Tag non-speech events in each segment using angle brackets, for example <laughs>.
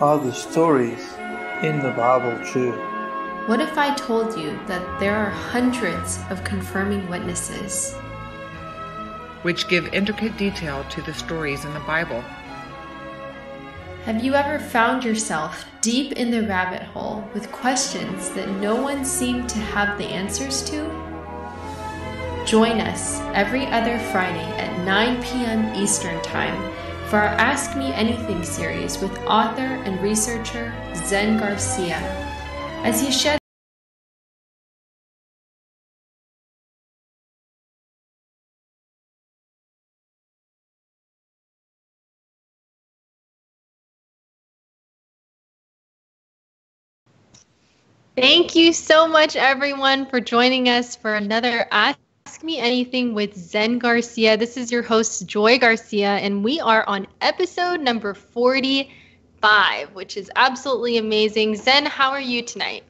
Are the stories in the Bible true? What if I told you that there are hundreds of confirming witnesses? Which give intricate detail to the stories in the Bible. Have you ever found yourself deep in the rabbit hole with questions that no one seemed to have the answers to? Join us every other Friday at 9 p.m. Eastern Time for our Ask Me Anything series with author and researcher Zen Garcia. As he sheds Thank you so much, everyone, for joining us for another Ask Me Anything with Zen Garcia. This is your host, Joy Garcia, and we are on episode number 45, which is absolutely amazing. Zen, how are you tonight?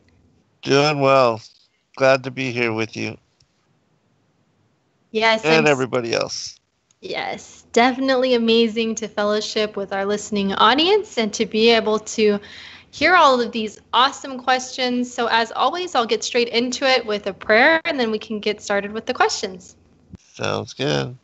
Doing well. Glad to be here with you. Yes. And I'm, everybody else. Yes, definitely amazing to fellowship with our listening audience and to be able to hear all of these awesome questions. So, as always, I'll get straight into it with a prayer and then we can get started with the questions. Sounds good.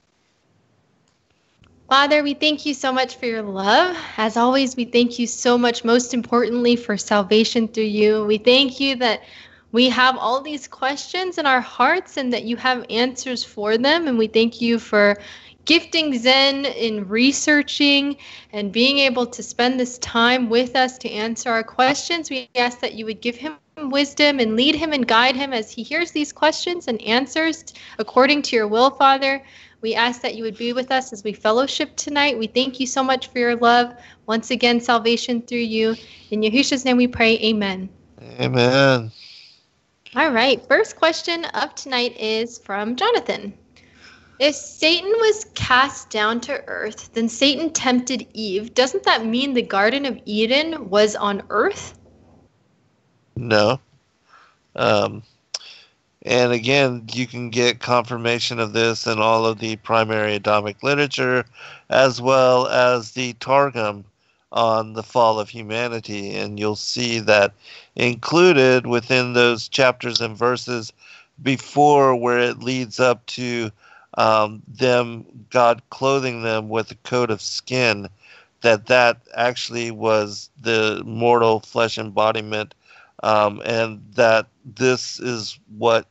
Father, we thank you so much for your love. As always, we thank you so much, most importantly, for salvation through you. We thank you that we have all these questions in our hearts and that you have answers for them. And we thank you for gifting Zen in researching and being able to spend this time with us to answer our questions. We ask that you would give him wisdom and lead him and guide him as he hears these questions and answers according to your will, Father. We ask that you would be with us as we fellowship tonight. We thank you so much for your love. Once again, salvation through you. In Yahushua's name we pray. Amen. Amen. All right. First question of tonight is from Jonathan. If Satan was cast down to earth, then Satan tempted Eve. Doesn't that mean the Garden of Eden was on earth? No. Um, and again, you can get confirmation of this in all of the primary Adamic literature, as well as the Targum on the fall of humanity. And you'll see that included within those chapters and verses before where it leads up to um, them God clothing them with a coat of skin, that that actually was the mortal flesh embodiment, um, and that this is what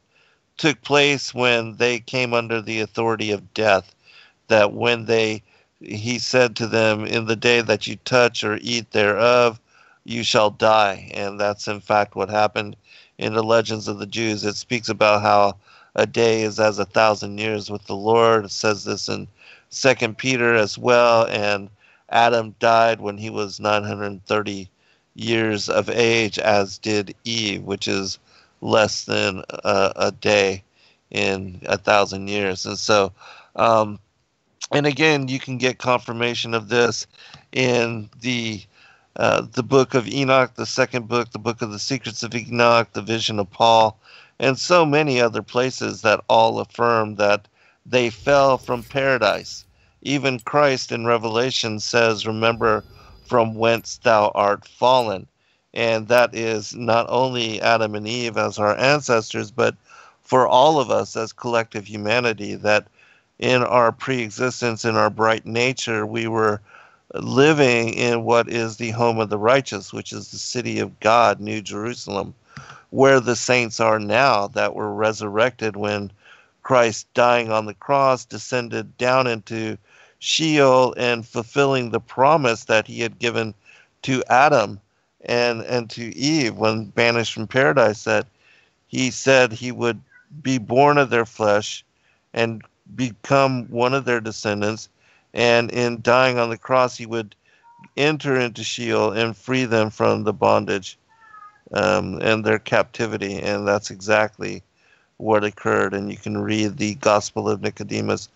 took place when they came under the authority of death. That when they he said to them, In the day that you touch or eat thereof, you shall die. And that's in fact what happened in the legends of the Jews. It speaks about how a day is as a thousand years with the Lord. It says this in Second Peter as well. And Adam died when he was 930 years of age, as did Eve, which is less than a, a day in a thousand years. And so, um, and again, you can get confirmation of this in the uh, the book of Enoch, the second book, the book of the secrets of Enoch, the vision of Paul, and so many other places that all affirm that they fell from paradise. Even Christ in Revelation says, Remember from whence thou art fallen. And that is not only Adam and Eve as our ancestors, but for all of us as collective humanity, that in our pre existence, in our bright nature, we were living in what is the home of the righteous, which is the city of God, New Jerusalem where the saints are now that were resurrected when Christ dying on the cross descended down into Sheol and fulfilling the promise that he had given to Adam and and to Eve when banished from paradise that he said he would be born of their flesh and become one of their descendants. And in dying on the cross he would enter into Sheol and free them from the bondage um, and their captivity. And that's exactly what occurred. And you can read the Gospel of Nicodemus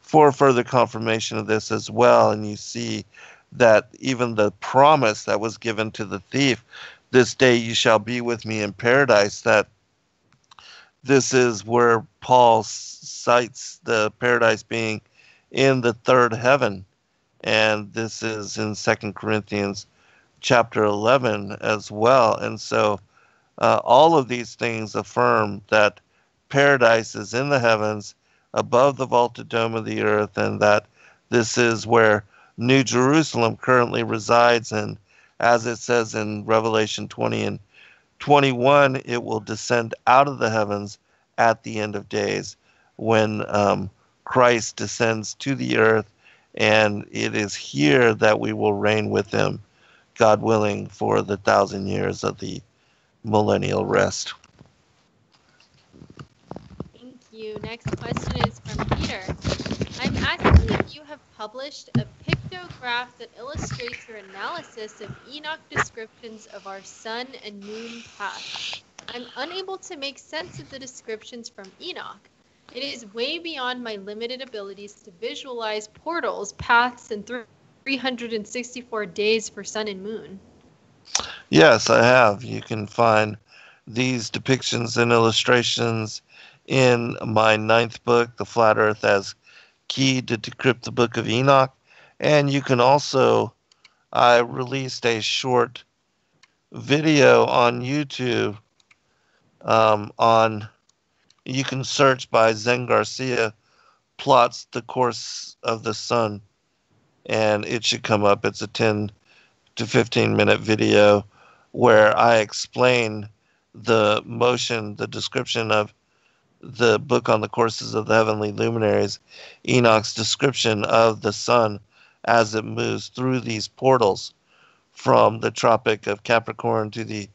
for further confirmation of this as well. And you see that even the promise that was given to the thief, this day you shall be with me in paradise, that this is where Paul cites the paradise being in the third heaven. And this is in Second Corinthians chapter 11 as well. And so uh, all of these things affirm that paradise is in the heavens above the vaulted dome of the earth, and that this is where New Jerusalem currently resides. And as it says in Revelation 20 and 21, it will descend out of the heavens at the end of days when um, Christ descends to the earth. And it is here that we will reign with him, God willing, for the thousand years of the millennial rest. Thank you. Next question is from Peter. I'm asking if you have published a pictograph that illustrates your analysis of Enoch descriptions of our sun and moon paths. I'm unable to make sense of the descriptions from Enoch. It is way beyond my limited abilities to visualize portals, paths, and 364 days for sun and moon. Yes, I have. You can find these depictions and illustrations in my ninth book, The Flat Earth as Key to Decrypt the Book of Enoch. And you can also, I released a short video on YouTube um, on, you can search by Zen Garcia, plots the course of the sun, and it should come up. It's a 10 to 15 minute video where I explain the motion, the description of the book on the courses of the heavenly luminaries, Enoch's description of the sun as it moves through these portals from the Tropic of Capricorn to the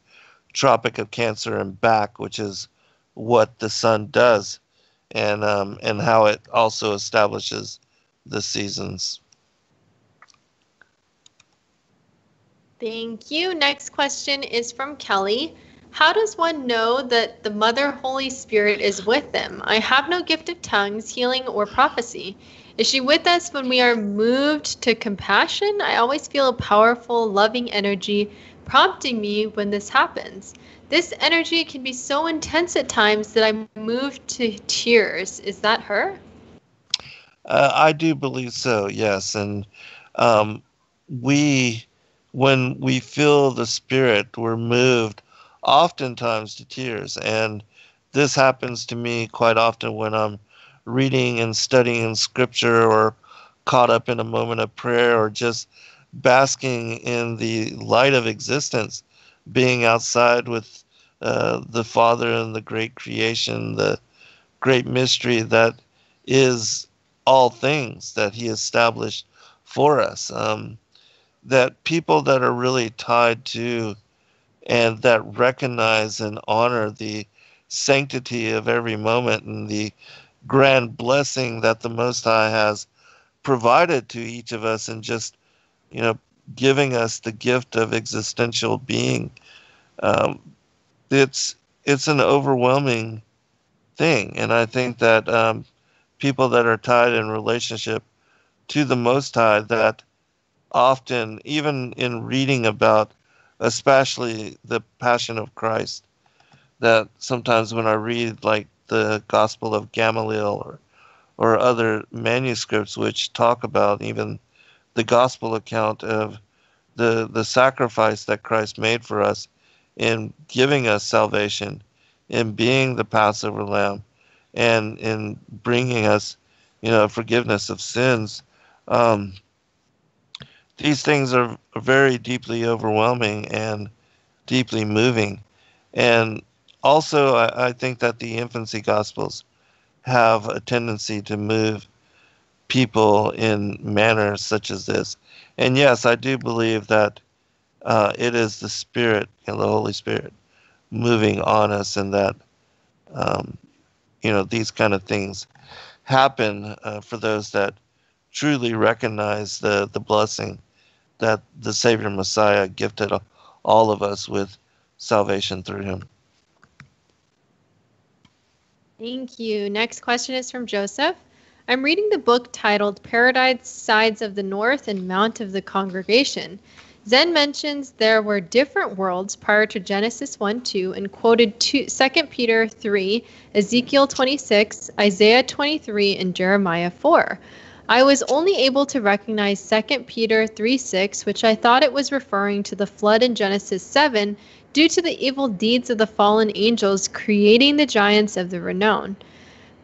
Tropic of Cancer and back, which is what the sun does, and um, and how it also establishes the seasons. Thank you. Next question is from Kelly. How does one know that the Mother Holy Spirit is with them? I have no gift of tongues, healing, or prophecy. Is she with us when we are moved to compassion? I always feel a powerful, loving energy prompting me when this happens. This energy can be so intense at times that I'm moved to tears. Is that her? Uh, I do believe so, yes. And um, we, when we feel the Spirit, we're moved oftentimes to tears. And this happens to me quite often when I'm reading and studying scripture or caught up in a moment of prayer or just basking in the light of existence, being outside with uh, the Father and the great creation, the great mystery that is all things that He established for us. Um, that people that are really tied to and that recognize and honor the sanctity of every moment and the grand blessing that the Most High has provided to each of us and just, you know, giving us the gift of existential being. Um, it's it's an overwhelming thing, and I think that um, people that are tied in relationship to the Most High that often, even in reading about especially the Passion of Christ. That sometimes when I read like the Gospel of Gamaliel or or other manuscripts which talk about even the gospel account of the the sacrifice that Christ made for us in giving us salvation, in being the Passover lamb, and in bringing us, you know, forgiveness of sins. Um, these things are very deeply overwhelming and deeply moving. And also, I, I, think that the infancy gospels have a tendency to move people in manners such as this. And yes, I do believe that uh, it is the Spirit and the Holy Spirit moving on us, and that um, you know these kind of things happen uh, for those that truly recognize the the blessing that the Savior Messiah gifted all of us with salvation through him. Thank you. Next question is from Joseph. I'm reading the book titled Paradise Sides of the North and Mount of the Congregation. Zen mentions there were different worlds prior to Genesis 1 2 and quoted 2, 2 Peter 3, Ezekiel 26, Isaiah 23, and Jeremiah 4. I was only able to recognize 2 Peter 3 6, which I thought it was referring to the flood in Genesis 7 due to the evil deeds of the fallen angels creating the giants of the renown.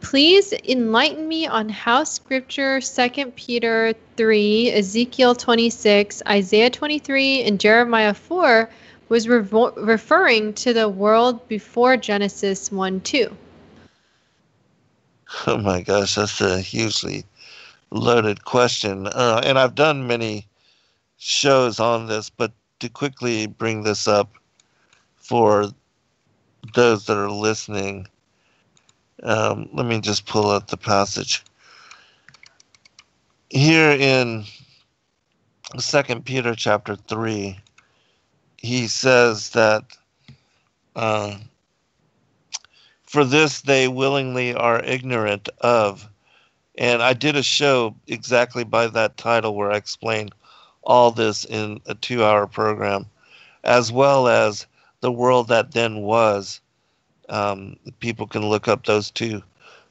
Please enlighten me on how scripture 2 Peter 3, Ezekiel 26, Isaiah 23, and Jeremiah 4 was revo- referring to the world before Genesis 1 2. <laughs> Oh my gosh, that's a hugely loaded question. Uh, and I've done many shows on this, but to quickly bring this up for those that are listening, um, let me just pull up the passage. Here in Second Peter chapter 3, he says that uh, for this they willingly are ignorant of. And I did a show exactly by that title where I explained all this in a two hour program, as well as the world that then was. Um, people can look up those two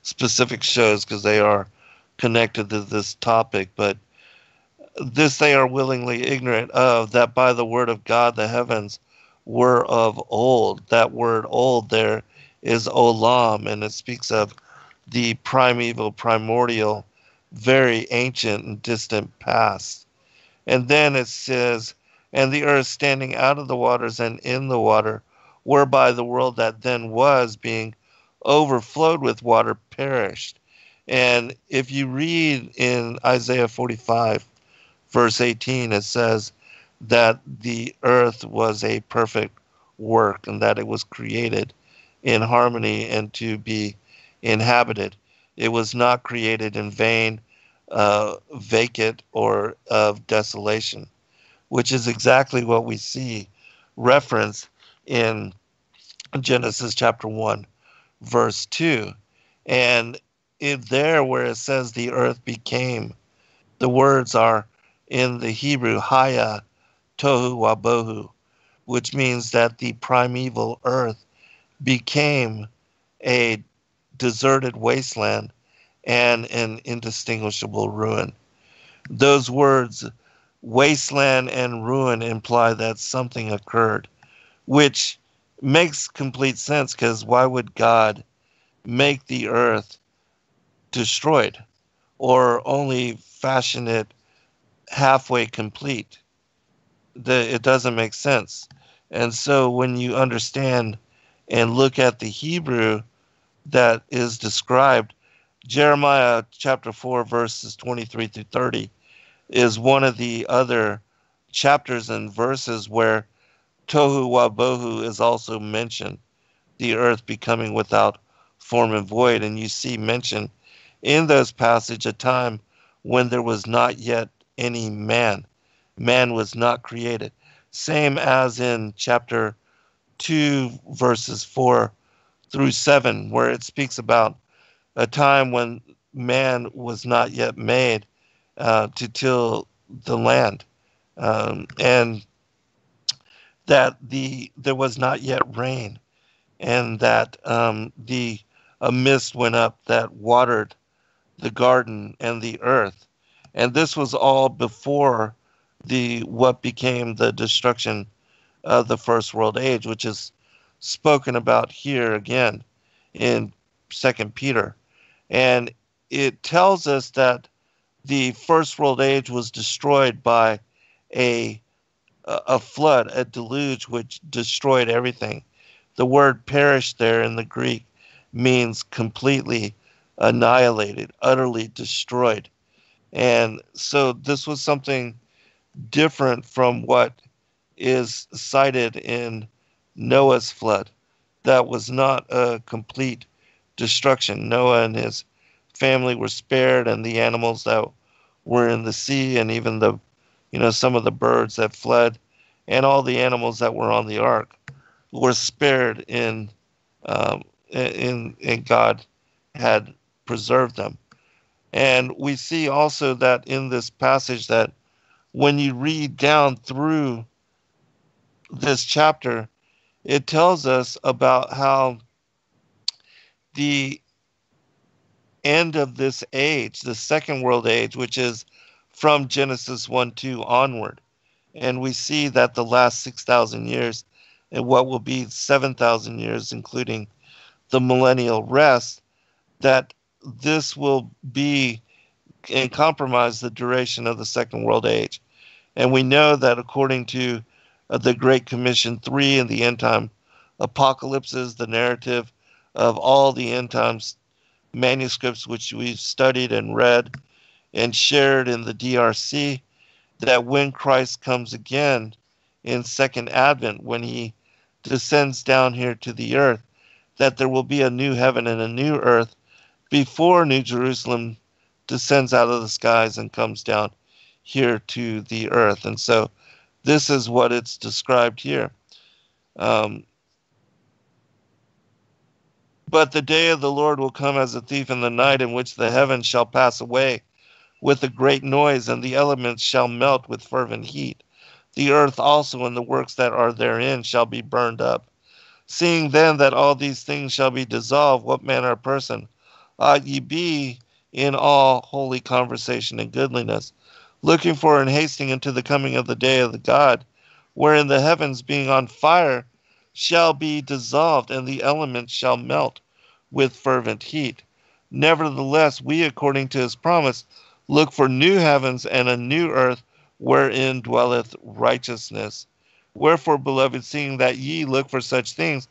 specific shows because they are connected to this topic. But this they are willingly ignorant of, that by the word of God the heavens were of old. That word old there is olam, and it speaks of the primeval, primordial, very ancient and distant past. And then it says, and the earth standing out of the waters and in the water, whereby the world that then was, being overflowed with water, perished. And if you read in Isaiah 45, verse 18, it says that the earth was a perfect work and that it was created in harmony and to be inhabited. It was not created in vain, uh, vacant, or of desolation, which is exactly what we see referenced in Genesis chapter 1, verse 2. And it, there, where it says the earth became, the words are in the Hebrew, Haya Tohu Wabohu, which means that the primeval earth became a deserted wasteland and an indistinguishable ruin. Those words, wasteland and ruin, imply that something occurred, which makes complete sense because why would God make the earth destroyed or only fashion it halfway complete? The, it doesn't make sense. And so when you understand and look at the Hebrew that is described, Jeremiah chapter 4, verses 23 through 30, is one of the other chapters and verses where Tohu Wabohu is also mentioned, the earth becoming without form and void. And you see mentioned in those passages a time when there was not yet any man. Man was not created. Same as in chapter 2, verses 4 through 7, where it speaks about a time when man was not yet made uh, to till the land. Um, and that the there was not yet rain, and that um, the a mist went up that watered the garden and the earth, and this was all before the what became the destruction of the first world age, which is spoken about here again in Second Peter, and it tells us that the first world age was destroyed by a a flood, a deluge, which destroyed everything. The word "perish" there in the Greek means completely annihilated, utterly destroyed. And so this was something different from what is cited in Noah's flood. That was not a complete destruction. Noah and his family were spared, and the animals that were in the sea, and even the, you know, some of the birds that fled, and all the animals that were on the ark were spared in, um, in, in God had preserved them. And we see also that in this passage that when you read down through this chapter, it tells us about how the end of this age, the second world age, which is from Genesis 1 2 onward. And we see that the last 6,000 years and what will be 7,000 years, including the millennial rest, that this will be and compromise the duration of the second world age. And we know that according to uh, the Great Commission 3 and the end time apocalypses, the narrative of all the end times manuscripts which we've studied and read and shared in the DRC, that when Christ comes again in second advent, when he descends down here to the earth, that there will be a new heaven and a new earth before New Jerusalem descends out of the skies and comes down here to the earth. And so this is what it's described here. Um, but the day of the Lord will come as a thief in the night, in which the heavens shall pass away with a great noise, and the elements shall melt with fervent heat. The earth also and the works that are therein shall be burned up. Seeing then that all these things shall be dissolved, what manner of person ought ye be in all holy conversation and goodliness, looking for and hasting into the coming of the day of the God, wherein the heavens being on fire shall be dissolved, and the elements shall melt with fervent heat. Nevertheless, we, according to his promise, look for new heavens and a new earth wherein dwelleth righteousness. Wherefore, beloved, seeing that ye look for such things,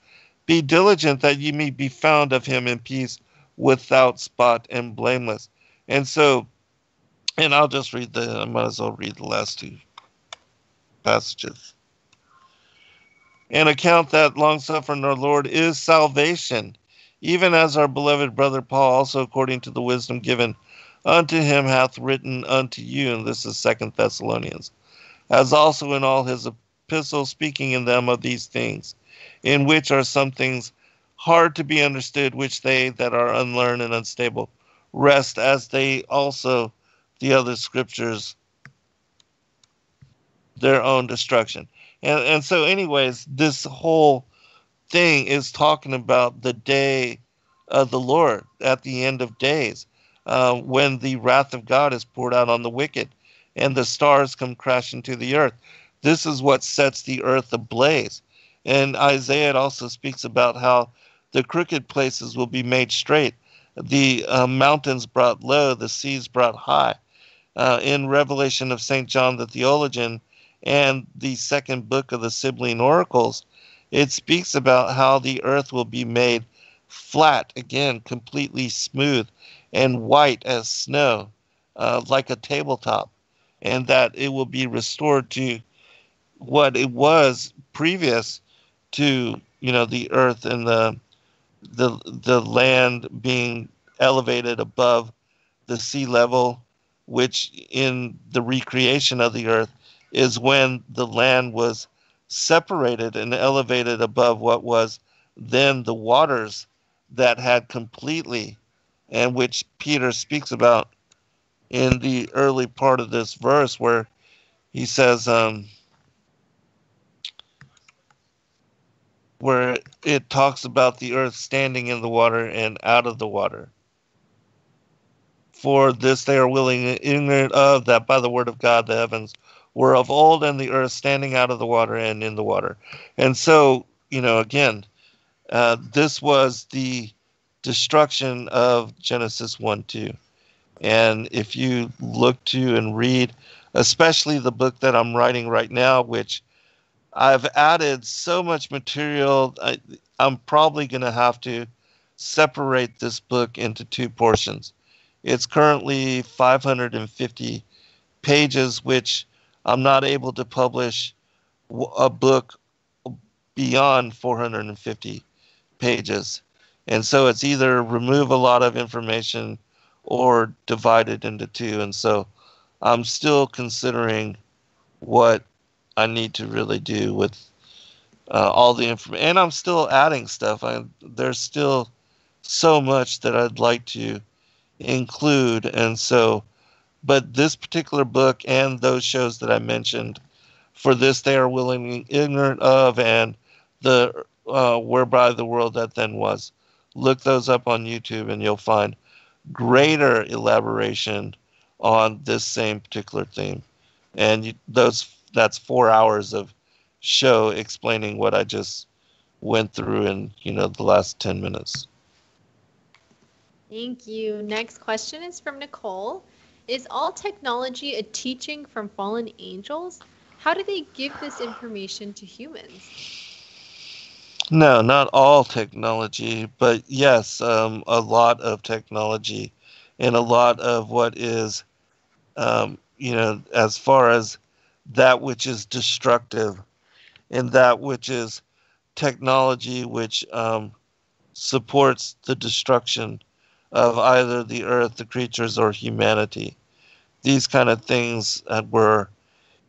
be diligent that ye may be found of him in peace, without spot and blameless. And so, and I'll just read the, I might as well read the last two passages. And account that long suffering our Lord is salvation, even as our beloved brother Paul also according to the wisdom given unto him hath written unto you, and this is Second Thessalonians, as also in all his epistles, speaking in them of these things, in which are some things hard to be understood, which they that are unlearned and unstable rest, as they also the other scriptures their own destruction. And and so anyways, this whole thing is talking about the day of the Lord at the end of days, uh, when the wrath of God is poured out on the wicked and the stars come crashing to the earth. This is what sets the earth ablaze. And Isaiah also speaks about how the crooked places will be made straight, the uh, mountains brought low, the seas brought high. Uh, in Revelation of St. John the Theologian and the second book of the Sibylline Oracles, it speaks about how the earth will be made flat again, completely smooth and white as snow, uh, like a tabletop, and that it will be restored to what it was previous to you know the earth and the the the land being elevated above the sea level, which in the recreation of the earth is when the land was separated and elevated above what was then the waters that had completely, and which Peter speaks about in the early part of this verse, where he says, um, where it talks about the earth standing in the water and out of the water. For this they are willing ignorant of that by the word of God the heavens were of old and the earth standing out of the water and in the water. And so, you know, again, uh, this was the destruction of Genesis 1 2. And if you look to and read, especially the book that I'm writing right now, which I've added so much material. I, I'm probably going to have to separate this book into two portions. It's currently 550 pages, which I'm not able to publish a book beyond 450 pages. And so it's either remove a lot of information or divide it into two. And so I'm still considering what I need to really do with uh, all the information. And I'm still adding stuff. I, there's still so much that I'd like to include. And so, but this particular book and those shows that I mentioned, for this they are willing ignorant of, and the uh, whereby the world that then was. Look those up on YouTube, and you'll find greater elaboration on this same particular theme. And you, those that's four hours of show explaining what I just went through in you know the last 10 minutes. Thank you. Next question is from Nicole. Is all technology a teaching from fallen angels? How do they give this information to humans? No, not all technology, but yes, um, a lot of technology and a lot of what is, um, you know, as far as that which is destructive and that which is technology which um, supports the destruction of either the earth, the creatures, or humanity. These kind of things that were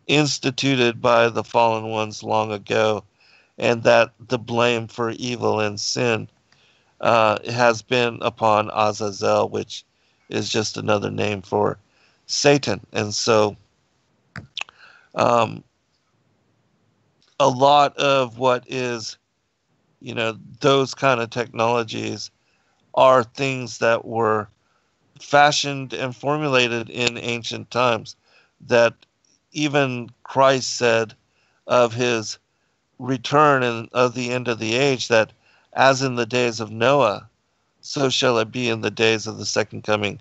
instituted by the fallen ones long ago, and that the blame for evil and sin uh, has been upon Azazel, which is just another name for Satan. And so, um, a lot of what is, you know, those kind of technologies are things that were fashioned and formulated in ancient times that even Christ said of his return and of the end of the age that as in the days of Noah, so shall it be in the days of the second coming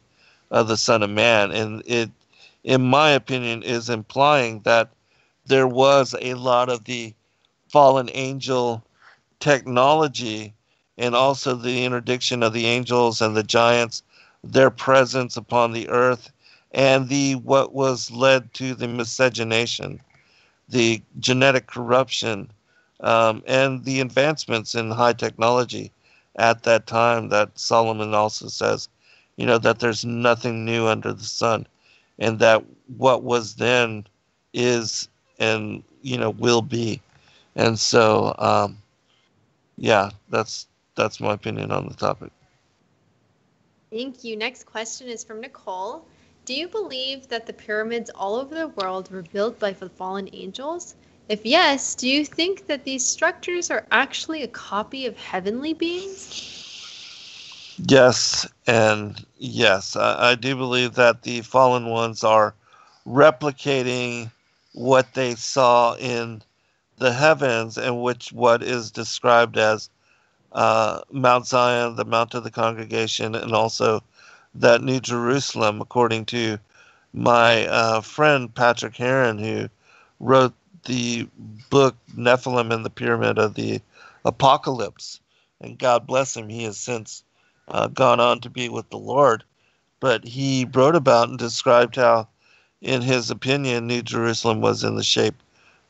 of the Son of Man. And it, in my opinion, is implying that there was a lot of the fallen angel technology and also the interdiction of the angels and the giants, their presence upon the earth, and the what was led to the miscegenation, the genetic corruption, um, and the advancements in high technology at that time that Solomon also says, you know, that there's nothing new under the sun, and that what was then is and you know will be, and so um, yeah, that's that's my opinion on the topic. Thank you. Next question is from Nicole. Do you believe that the pyramids all over the world were built by the fallen angels? If yes, do you think that these structures are actually a copy of heavenly beings? Yes, and yes. I, I do believe that the fallen ones are replicating what they saw in the heavens and which what is described as uh, Mount Zion, the Mount of the Congregation, and also that New Jerusalem, according to my uh, friend Patrick Heron, who wrote the book Nephilim and the Pyramid of the Apocalypse. And God bless him, he has since uh, gone on to be with the Lord. But he wrote about and described how, in his opinion, New Jerusalem was in the shape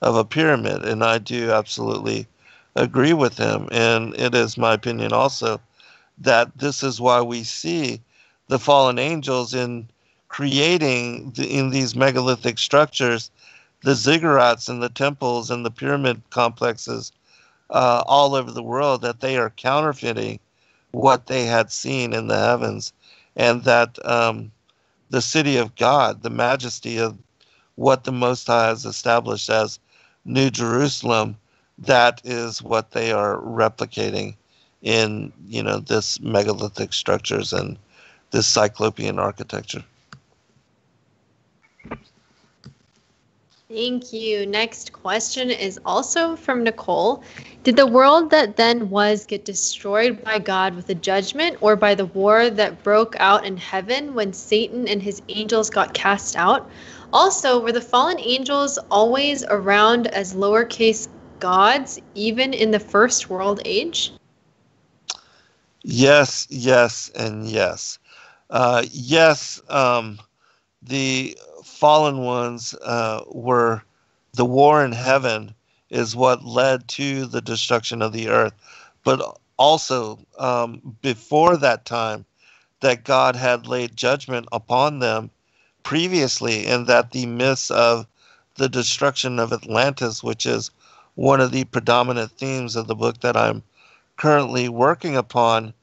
of a pyramid. And I do absolutely agree with him. And it is my opinion also that this is why we see the fallen angels in creating the, in these megalithic structures the ziggurats and the temples and the pyramid complexes uh, all over the world that they are counterfeiting what they had seen in the heavens and that um, the city of god the majesty of what the most high has established as new jerusalem that is what they are replicating in you know this megalithic structures and this cyclopean architecture Thank you. Next question is also from Nicole. Did the world that then was get destroyed by God with a judgment or by the war that broke out in heaven when Satan and his angels got cast out? Also, were the fallen angels always around as lowercase gods, even in the first world age? Yes, yes, and yes. Uh, yes, um, the fallen ones uh, were the war in heaven is what led to the destruction of the earth. But also, um, before that time, that God had laid judgment upon them previously, and that the myths of the destruction of Atlantis, which is one of the predominant themes of the book that I'm currently working upon,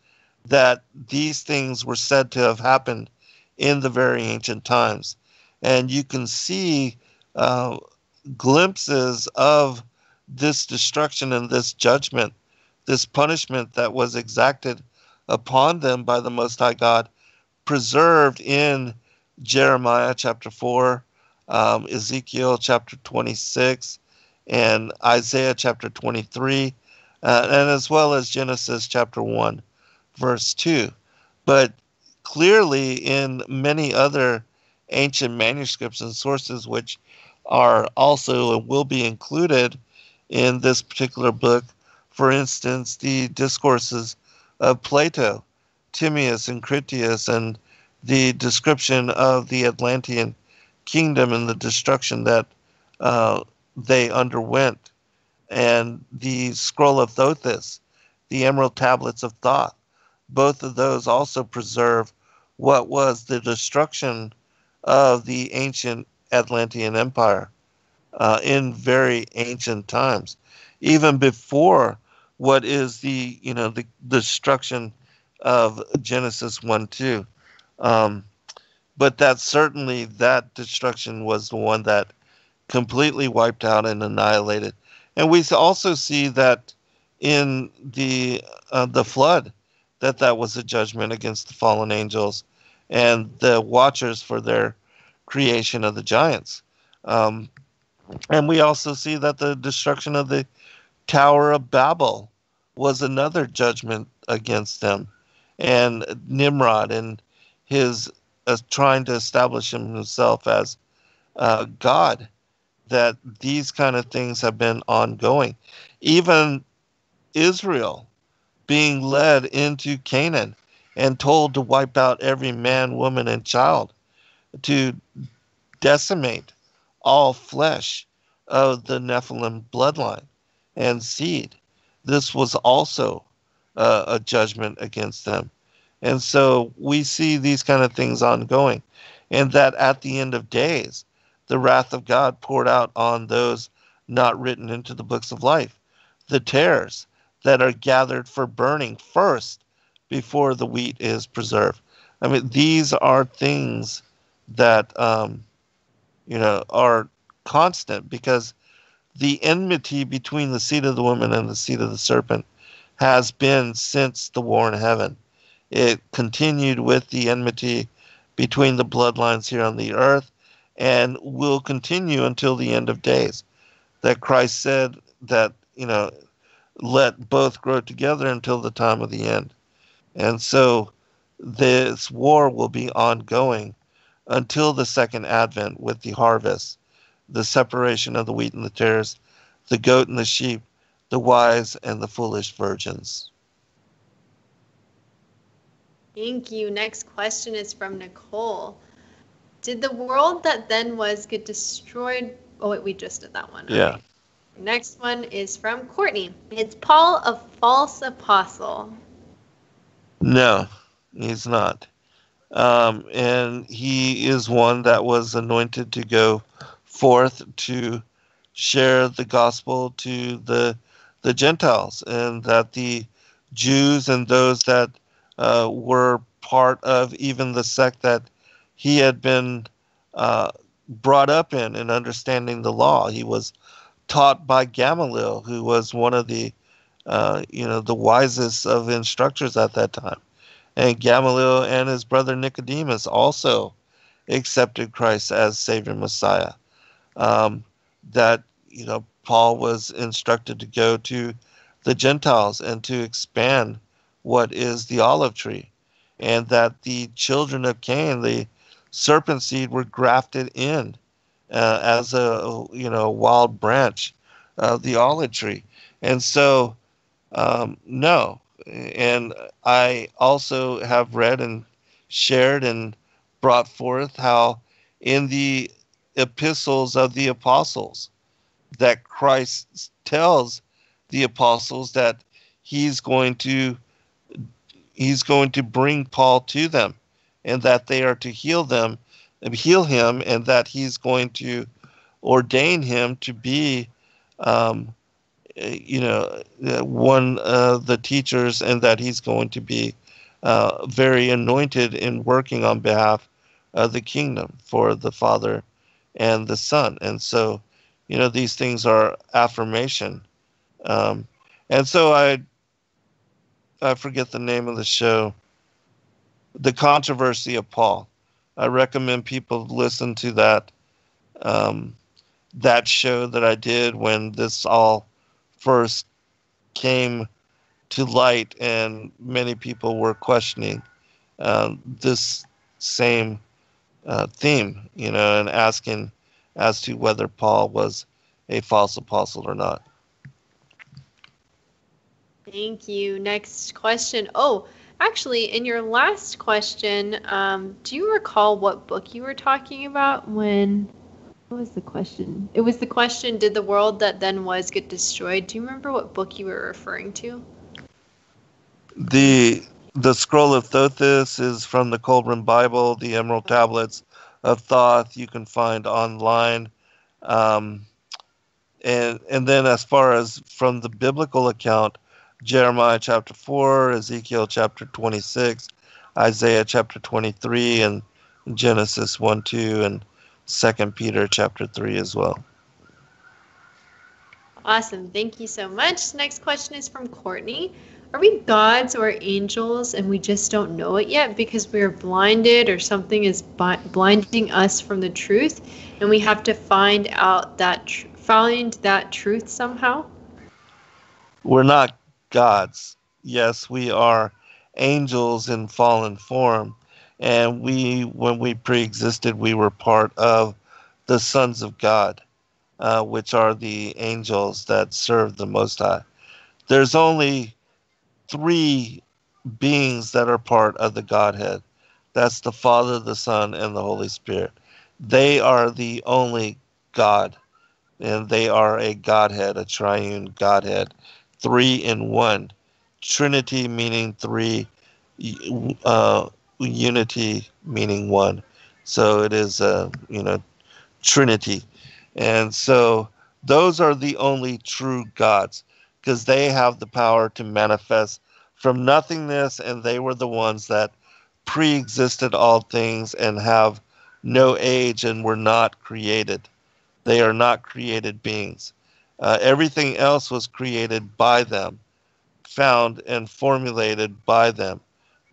that these things were said to have happened in the very ancient times. And you can see uh, glimpses of this destruction and this judgment, this punishment that was exacted upon them by the Most High God preserved in Jeremiah chapter 4, um, Ezekiel chapter 26, and Isaiah chapter 23, uh, and as well as Genesis chapter 1, verse 2. But clearly, in many other ancient manuscripts and sources, which are also and will be included in this particular book, for instance, the discourses of Plato, Timaeus, and Critias, and the description of the Atlantean kingdom and the destruction that uh, they underwent, and the scroll of Thothis, the emerald tablets of Thoth. Both of those also preserve what was the destruction of the ancient Atlantean Empire uh, in very ancient times, even before what is the you know the, destruction of Genesis one two. Um, but that certainly that destruction was the one that completely wiped out and annihilated. And we also see that in the uh, the flood that that was a judgment against the fallen angels and the watchers for their creation of the giants. Um, and we also see that the destruction of the Tower of Babel was another judgment against them. And Nimrod and his uh, trying to establish himself as uh, God, that these kind of things have been ongoing. Even Israel being led into Canaan and told to wipe out every man, woman, and child, to decimate all flesh of the Nephilim bloodline and seed. This was also uh, a judgment against them. And so we see these kind of things ongoing. And that at the end of days, the wrath of God poured out on those not written into the books of life, the tares that are gathered for burning first before the wheat is preserved. I mean, these are things that, um, you know, are constant because the enmity between the seed of the woman and the seed of the serpent has been since the war in heaven. It continued with the enmity between the bloodlines here on the earth and will continue until the end of days. That Christ said that, you know, let both grow together until the time of the end. And so this war will be ongoing until the second advent with the harvest, the separation of the wheat and the tares, the goat and the sheep, the wise and the foolish virgins. Thank you. Next question is from Nicole. Did the world that then was get destroyed? Oh, wait, we just did that one. Yeah. Okay. Next one is from Courtney. It's Paul a false apostle? No, he's not. Um, and he is one that was anointed to go forth to share the gospel to the the Gentiles, and that the Jews and those that uh, were part of even the sect that he had been uh, brought up in in understanding the law. He was taught by Gamaliel, who was one of the uh, you know the wisest of instructors at that time, and Gamaliel and his brother Nicodemus also accepted Christ as Savior Messiah. Um, that you know Paul was instructed to go to the Gentiles and to expand what is the olive tree, and that the children of Cain, the serpent seed, were grafted in uh, as a you know wild branch of the olive tree, and so um, no. And I also have read and shared and brought forth how in the epistles of the apostles that Christ tells the apostles that he's going to he's going to bring Paul to them and that they are to heal them heal him and that he's going to ordain him to be um, you know one of the teachers and that he's going to be uh, very anointed in working on behalf of the kingdom for the father and the son. And so you know these things are affirmation. Um, and so i I forget the name of the show the controversy of Paul. I recommend people listen to that um, that show that I did when this all first came to light, and many people were questioning um, this same uh, theme, you know, and asking as to whether Paul was a false apostle or not. Thank you. Next question. Oh, actually, in your last question, um, do you recall what book you were talking about when? What was the question? It was the question Did the world that then was get destroyed? Do you remember what book you were referring to? The the scroll of Thothis is from the Qumran Bible. The Emerald Tablets of Thoth you can find online. Um, and and then as far as from the biblical account, Jeremiah chapter four, Ezekiel chapter twenty six, Isaiah chapter twenty three, and Genesis one two, and Second Peter chapter three as well. Awesome. Thank you so much. Next question is from Courtney. Are we gods or angels and we just don't know it yet because we are blinded or something is bi- blinding us from the truth and we have to find out that tr- find that truth somehow? We're not gods. Yes, we are angels in fallen form and we when we pre-existed we were part of the sons of God, uh, which are the angels that serve the Most High. There's only three beings that are part of the Godhead. That's the Father, the Son, and the Holy Spirit. They are the only God, and they are a Godhead, a triune Godhead, three in one. Trinity meaning three, uh, unity meaning one. So it is, uh, you know, Trinity. And so those are the only true gods because they have the power to manifest from nothingness, and they were the ones that pre existed all things and have no age and were not created. They are not created beings. Uh, everything else was created by them, found and formulated by them.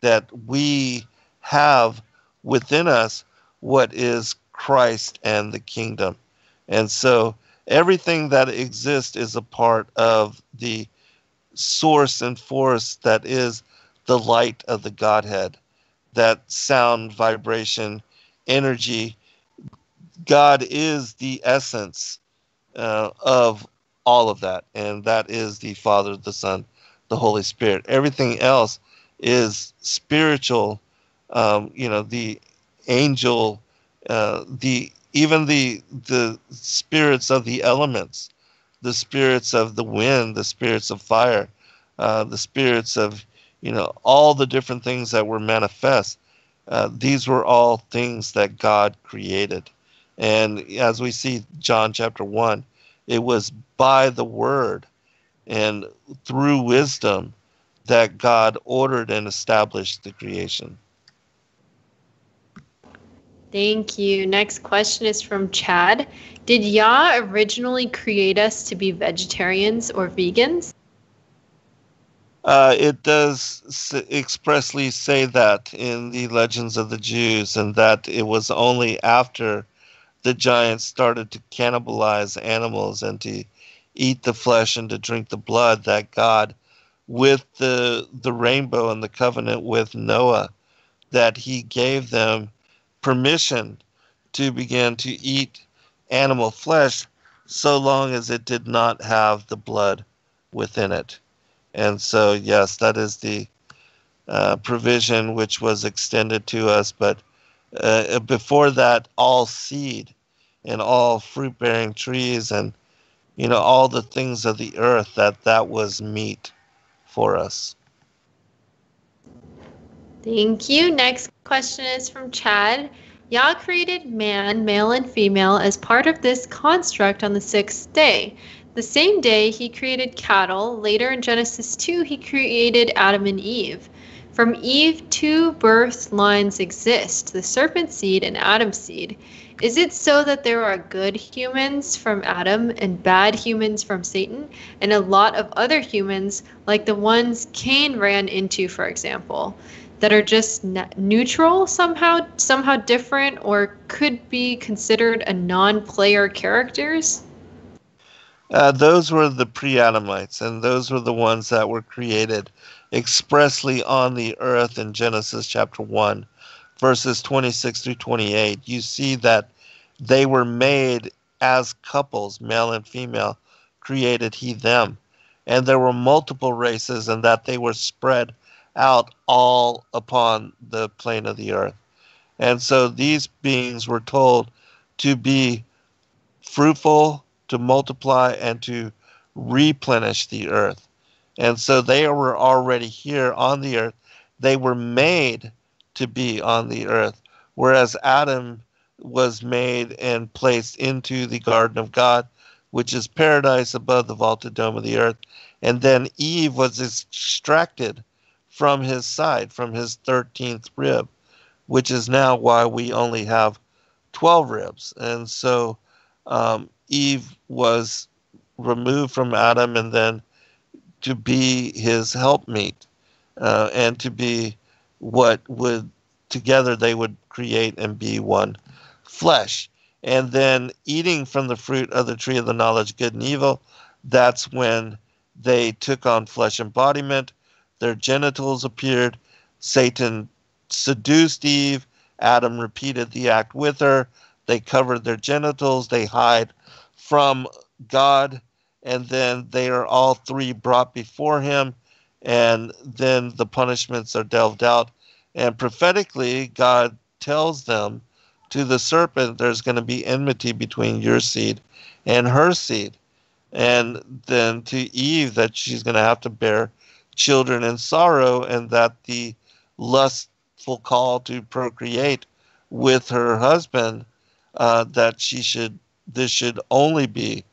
That we have within us what is Christ and the kingdom. And so everything that exists is a part of the source and force that is the light of the Godhead, that sound, vibration, energy. God is the essence uh, of all of that, and that is the Father, the Son, the Holy Spirit. Everything else is spiritual. Um, you know, the angel, uh, the even the the spirits of the elements, the spirits of the wind, the spirits of fire, uh, the spirits of you know all the different things that were manifest. Uh, these were all things that God created, and as we see John chapter one, it was by the word and through wisdom that God ordered and established the creation. Thank you. Next question is from Chad. Did Yah originally create us to be vegetarians or vegans? Uh, it does s- expressly say that in the Legends of the Jews, and that it was only after the giants started to cannibalize animals and to eat the flesh and to drink the blood that God, with the the rainbow and the covenant with Noah, that He gave them permission to begin to eat animal flesh so long as it did not have the blood within it. And so, yes, that is the uh, provision which was extended to us. But uh, before that, all seed and all fruit bearing trees and, you know, all the things of the earth, that that was meat for us. Thank you. Next question is from Chad. Yah created man, male and female, as part of this construct on the sixth day. The same day he created cattle. Later in Genesis 2, he created Adam and Eve. From Eve, two birth lines exist the serpent seed and Adam's seed. Is it so that there are good humans from Adam and bad humans from Satan, and a lot of other humans, like the ones Cain ran into, for example? that are just ne- neutral somehow, somehow different, or could be considered a non-player characters? Uh, those were the pre-Adamites, and those were the ones that were created expressly on the earth in Genesis chapter one, verses twenty-six through twenty-eight. You see that they were made as couples, male and female, created he them, and there were multiple races, and that they were spread out all upon the plane of the earth. And so these beings were told to be fruitful, to multiply, and to replenish the earth. And so they were already here on the earth. They were made to be on the earth, whereas Adam was made and placed into the garden of God, which is paradise above the vaulted dome of the earth. And then Eve was extracted from his side, from his 13th rib, which is now why we only have 12 ribs. And so um, Eve was removed from Adam and then to be his helpmeet uh, and to be what would together they would create and be one flesh. And then eating from the fruit of the tree of the knowledge good and evil, that's when they took on flesh embodiment their genitals appeared. Satan seduced Eve. Adam repeated the act with her. They covered their genitals. They hide from God. And then they are all three brought before him. And then the punishments are delved out. And prophetically, God tells them to the serpent, there's going to be enmity between your seed and her seed. And then to Eve, that she's going to have to bear children in sorrow, and that the lustful call to procreate with her husband, uh, that she should this should only be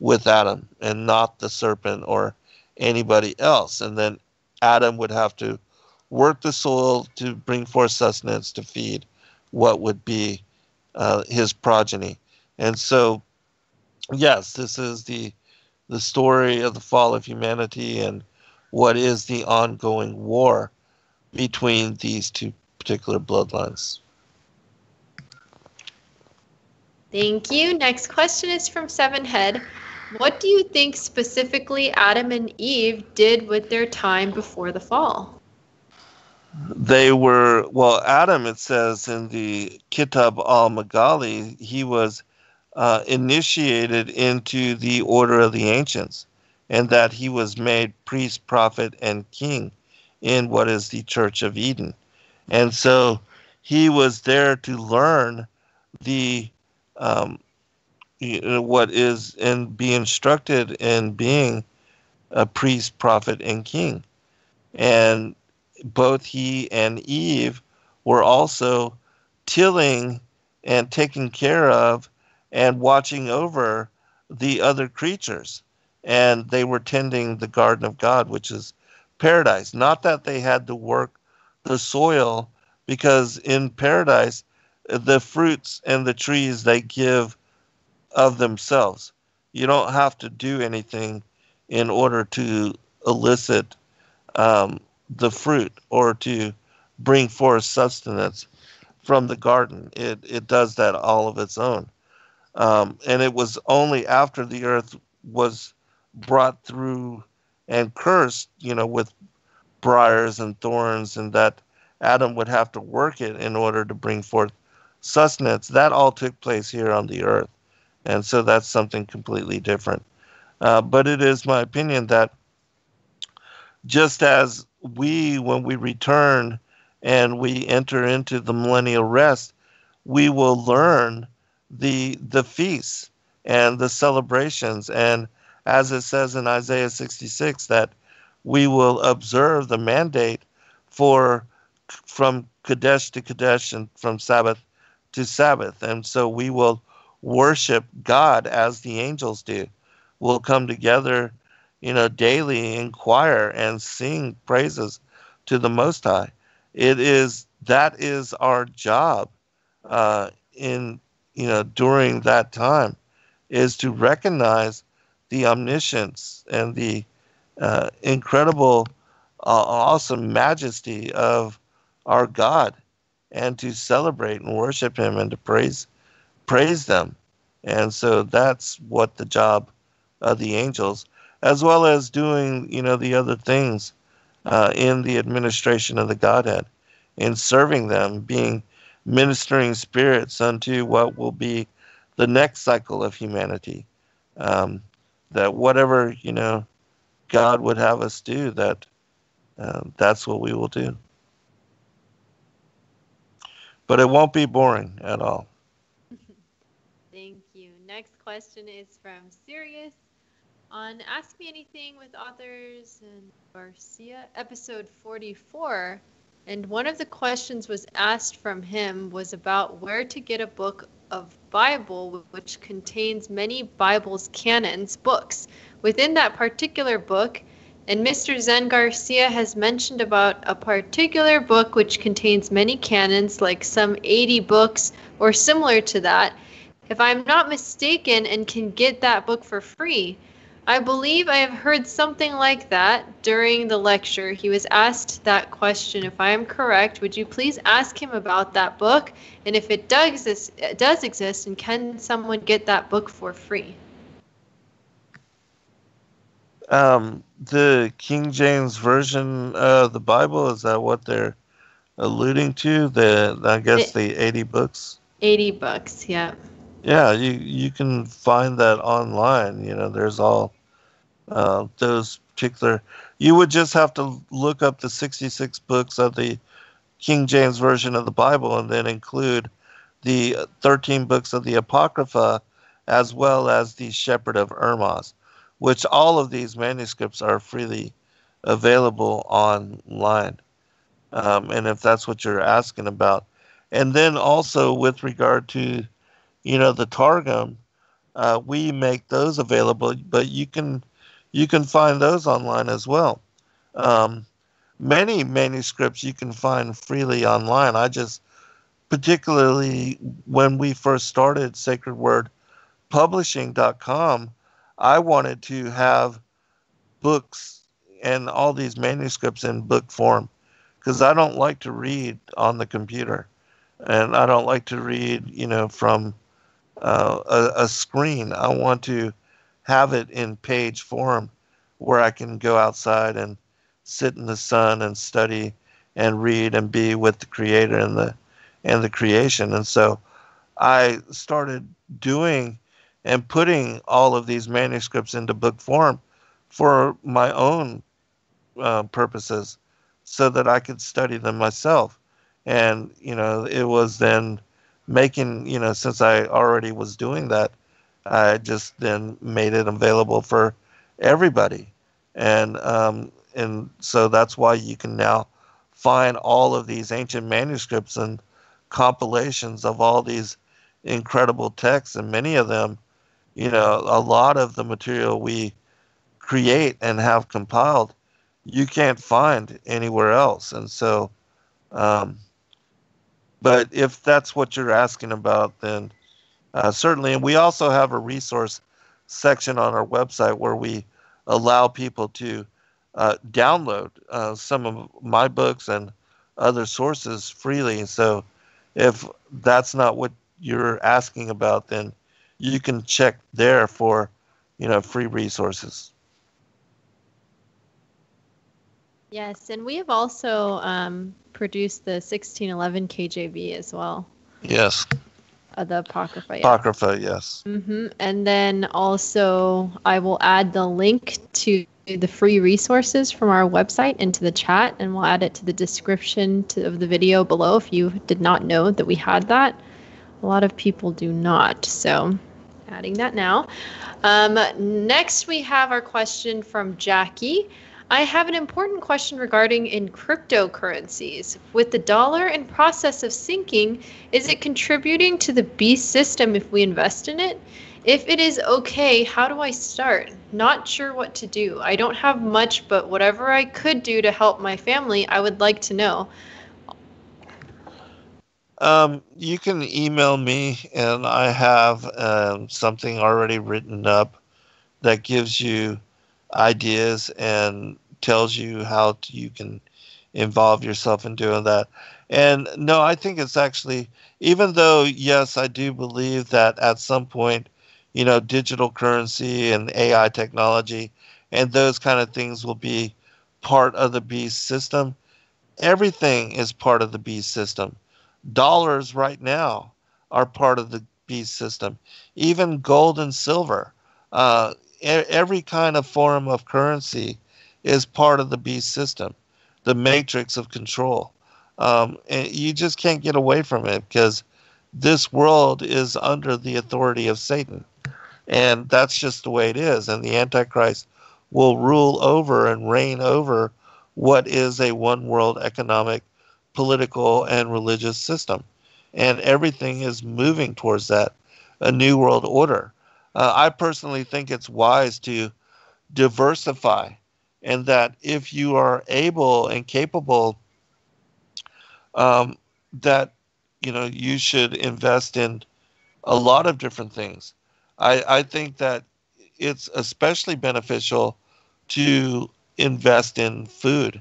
with Adam and not the serpent or anybody else. And then Adam would have to work the soil to bring forth sustenance to feed what would be uh, his progeny. And so, yes, this is the the story of the fall of humanity and what is the ongoing war between these two particular bloodlines. Thank you. Next question is from Seven Head. What do you think specifically Adam and Eve did with their time before the fall? They were, well, Adam, it says in the Kitab al Magall, he was uh, initiated into the order of the ancients and that he was made priest, prophet, and king in what is the Church of Eden. And so he was there to learn the um, Uh, what is and be instructed in being a priest, prophet, and king. And both he and Eve were also tilling and taking care of and watching over the other creatures and they were tending the garden of God, which is paradise. Not that they had to work the soil, because in paradise, the fruits and the trees they give of themselves. You don't have to do anything in order to elicit um, the fruit or to bring forth sustenance from the garden. It, it does that all of its own. Um, and it was only after the earth was brought through and cursed, you know, with briars and thorns, and that Adam would have to work it in order to bring forth sustenance. That all took place here on the earth. And so that's something completely different. Uh, but it is my opinion that just as we, when we return and we enter into the millennial rest, we will learn the the feasts and the celebrations and as it says in Isaiah 66, that we will observe the mandate for from Chodesh to Chodesh and from Sabbath to Sabbath. And so we will worship God as the angels do. We'll come together, you know, daily in choir and sing praises to the Most High. It is that is our job uh, in you know during that time is to recognize the omniscience and the uh, incredible, uh, awesome majesty of our God and to celebrate and worship him and to praise praise them. And so that's what the job of the angels, as well as doing, you know, the other things uh, in the administration of the Godhead, in serving them, being ministering spirits unto what will be the next cycle of humanity. Um, that whatever, you know, God would have us do, that uh, that's what we will do. But it won't be boring at all. Question is from Sirius on Ask Me Anything with Author Zen Garcia, episode 44. And one of the questions was asked from him was about where to get a book of Bible which contains many Bible's canons books. Within that particular book, and Mr. Zen Garcia has mentioned about a particular book which contains many canons, like some 80 books or similar to that. If I'm not mistaken and can get that book for free, I believe I have heard something like that during the lecture. He was asked that question. If I am correct, would you please ask him about that book? And if it does exist, it does exist and can someone get that book for free? Um, the King James version of the Bible is that what they're alluding to? The I guess the 80 books. 80 books, yeah. Yeah, you you can find that online. You know, there's all uh, those particular. You would just have to look up the 66 books of the King James version of the Bible, and then include the 13 books of the Apocrypha, as well as the Shepherd of Hermas which all of these manuscripts are freely available online. Um, and if that's what you're asking about. And then also with regard to, you know, the Targum, uh, we make those available, but you can you can find those online as well. Um, many manuscripts you can find freely online. I just particularly when we first started Sacred Word Publishing.com, I wanted to have books and all these manuscripts in book form because I don't like to read on the computer and I don't like to read, you know, from uh, a, a screen. I want to have it in page form where I can go outside and sit in the sun and study and read and be with the creator and the and the creation. And so I started doing and putting all of these manuscripts into book form for my own uh, purposes so that I could study them myself. And, you know, it was then making, you know, since I already was doing that, I just then made it available for everybody. And, um, and so that's why you can now find all of these ancient manuscripts and compilations of all these incredible texts, and many of them you know, a lot of the material we create and have compiled, you can't find anywhere else. And so, um, but if that's what you're asking about, then uh, certainly. And we also have a resource section on our website where we allow people to uh, download uh, some of my books and other sources freely. So if that's not what you're asking about, then you can check there for you know free resources yes and we have also um, produced the 1611 kjv as well yes uh, the apocrypha yes. apocrypha yes mm-hmm. and then also i will add the link to the free resources from our website into the chat and we'll add it to the description to, of the video below if you did not know that we had that a lot of people do not so adding that now. Um, next, we have our question from Jackie. I have an important question regarding in cryptocurrencies. With the dollar in process of sinking, is it contributing to the beast system if we invest in it? If it is okay, how do I start? Not sure what to do. I don't have much, but whatever I could do to help my family, I would like to know. Um, you can email me, and I have um, something already written up that gives you ideas and tells you how to, you can involve yourself in doing that. And no, I think it's actually, even though, yes, I do believe that at some point, you know, digital currency and AI technology and those kind of things will be part of the beast system. Everything is part of the beast system. Dollars right now are part of the beast system. Even gold and silver, uh, every kind of form of currency is part of the beast system, the matrix of control. Um, and you just can't get away from it because this world is under the authority of Satan. And that's just the way it is. And the Antichrist will rule over and reign over what is a one world economic, political, and religious system. And everything is moving towards that, a new world order. Uh, I personally think it's wise to diversify, and that if you are able and capable, um, that you know you should invest in a lot of different things. I, I think that it's especially beneficial to invest in food,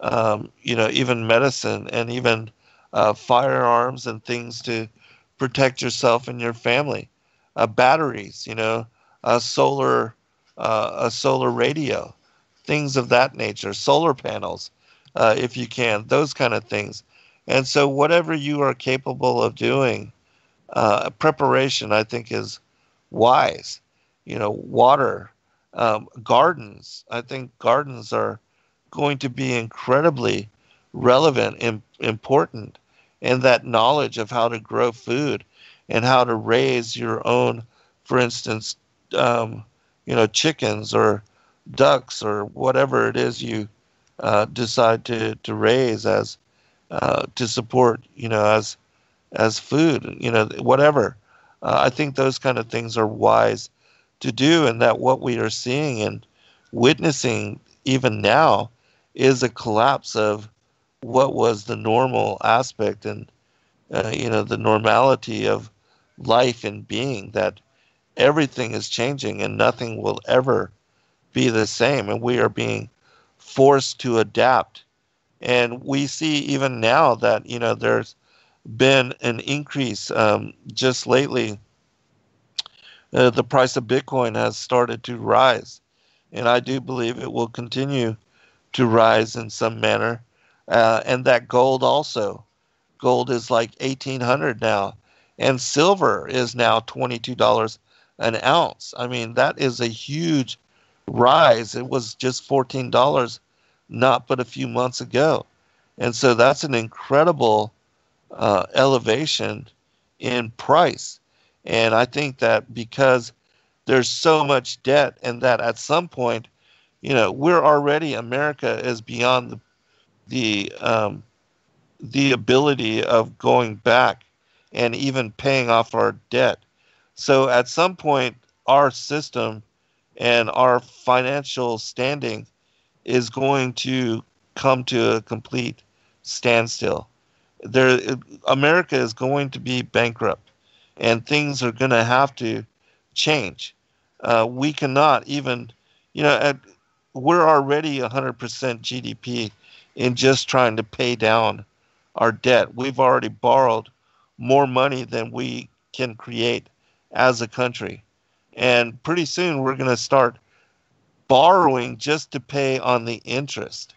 um, you know, even medicine and even uh, firearms and things to protect yourself and your family. Uh, batteries, you know, a solar, uh, a solar radio, things of that nature, solar panels, uh, if you can, those kind of things. And so, whatever you are capable of doing, uh, preparation, I think, is wise. You know, water, um, gardens. I think gardens are going to be incredibly relevant and important, and that knowledge of how to grow food and how to raise your own, for instance, um, you know, chickens or ducks or whatever it is you uh, decide to, to raise as uh, to support, you know, as as food, you know, whatever. Uh, I think those kind of things are wise to do, and that what we are seeing and witnessing even now is a collapse of what was the normal aspect and uh, you know the normality of life and being that everything is changing and nothing will ever be the same. And we are being forced to adapt. And we see even now that you know there's been an increase um, just lately uh, the price of bitcoin has started to rise. And i do believe it will continue to rise in some manner uh, and that gold also. Gold is like 1800 now and silver is now $22 an ounce. I mean, that is a huge rise. It was just $14 not but a few months ago. And so that's an incredible uh, elevation in price. And I think that because there's so much debt, and that at some point, you know, we're already America is beyond the the um, the ability of going back and even paying off our debt. So at some point, our system and our financial standing is going to come to a complete standstill. There, America is going to be bankrupt, and things are going to have to change. Uh, we cannot even, you know, at, we're already 100% GDP in just trying to pay down our debt. We've already borrowed more money than we can create as a country. And pretty soon we're going to start borrowing just to pay on the interest.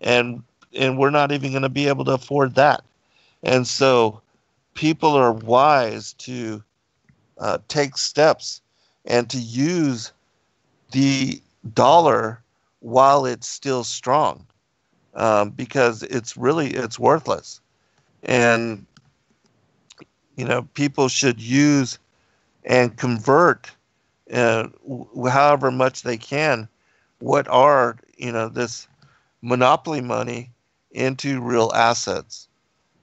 And and we're not even going to be able to afford that. And so people are wise to uh, take steps and to use the dollar while it's still strong um, because it's really it's worthless and you know, people should use and convert, uh, however much they can, what are you know this monopoly money into real assets,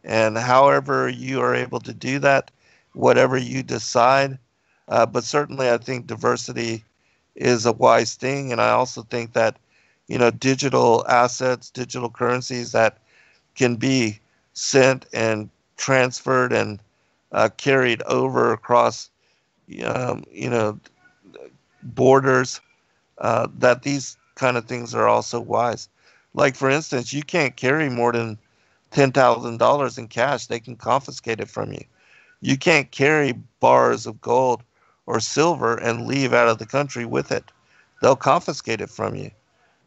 and however you are able to do that, whatever you decide. Uh, but certainly, I think diversity is a wise thing, and I also think that you know digital assets, digital currencies that can be sent and transferred and uh, carried over across, um, you know, borders. Uh, that these kind of things are also wise. Like for instance, you can't carry more than ten thousand dollars in cash. They can confiscate it from you. You can't carry bars of gold or silver and leave out of the country with it. They'll confiscate it from you.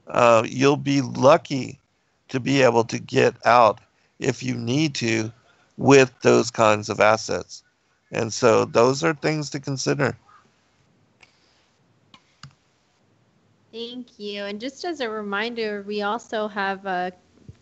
Uh, you'll be lucky to be able to get out if you need to with those kinds of assets. And so those are things to consider. Thank you. And just as a reminder, we also have uh,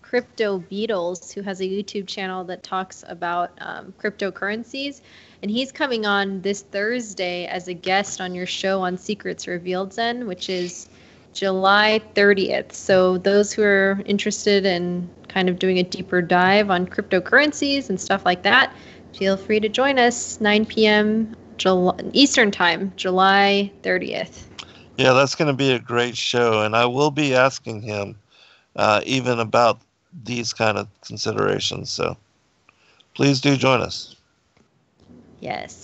Crypto Beatles, who has a YouTube channel that talks about um, cryptocurrencies. And he's coming on this Thursday as a guest on your show on Secrets Revealed Zen, which is July 30th. So those who are interested in kind of doing a deeper dive on cryptocurrencies and stuff like that, feel free to join us 9 p.m. July, Eastern Time, July 30th. Yeah, that's going to be a great show, and I will be asking him uh, even about these kind of considerations. So please do join us. Yes.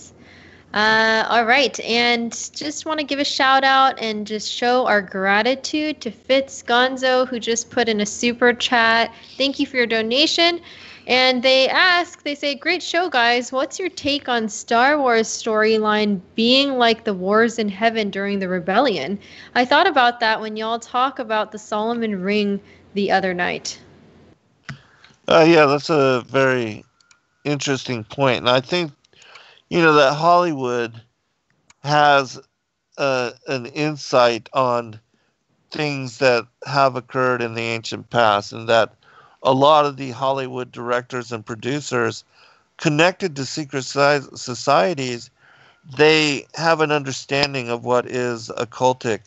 Uh, all right, and just want to give a shout out and just show our gratitude to Fitz Gonzo, who just put in a super chat. Thank you for your donation. And they ask, they say, Great show, guys. What's your take on Star Wars storyline being like the wars in heaven during the rebellion? I thought about that when y'all talk about the Solomon ring the other night. Uh, yeah, that's a very interesting point. And I think, you know, that Hollywood has uh, an insight on things that have occurred in the ancient past and that a lot of the Hollywood directors and producers connected to secret societies, they have an understanding of what is occultic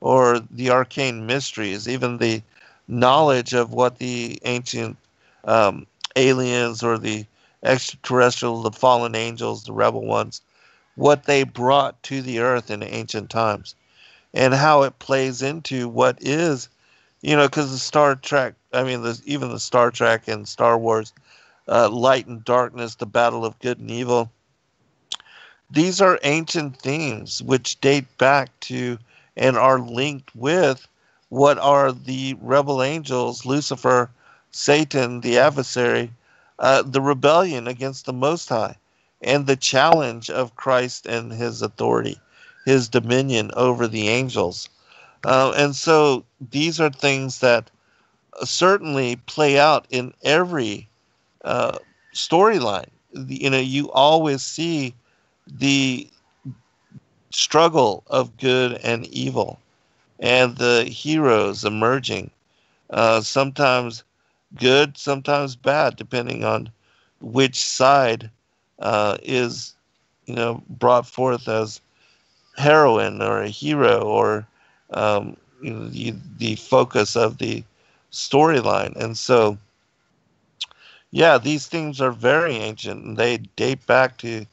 or the arcane mysteries, even the knowledge of what the ancient um, aliens or the extraterrestrials, the fallen angels, the rebel ones, what they brought to the earth in ancient times, and how it plays into what is, you know, because the Star Trek I mean, the, even the Star Trek and Star Wars, uh, Light and Darkness, the Battle of Good and Evil. These are ancient themes which date back to and are linked with what are the rebel angels, Lucifer, Satan, the adversary, uh, the rebellion against the Most High, and the challenge of Christ and his authority, his dominion over the angels. Uh, and so these are things that certainly play out in every uh, storyline. You know, you always see the struggle of good and evil and the heroes emerging. Uh, sometimes good, sometimes bad, depending on which side uh, is, you know, brought forth as heroine or a hero or um, you know, the, the focus of the storyline. And so, yeah, these themes are very ancient and they date back to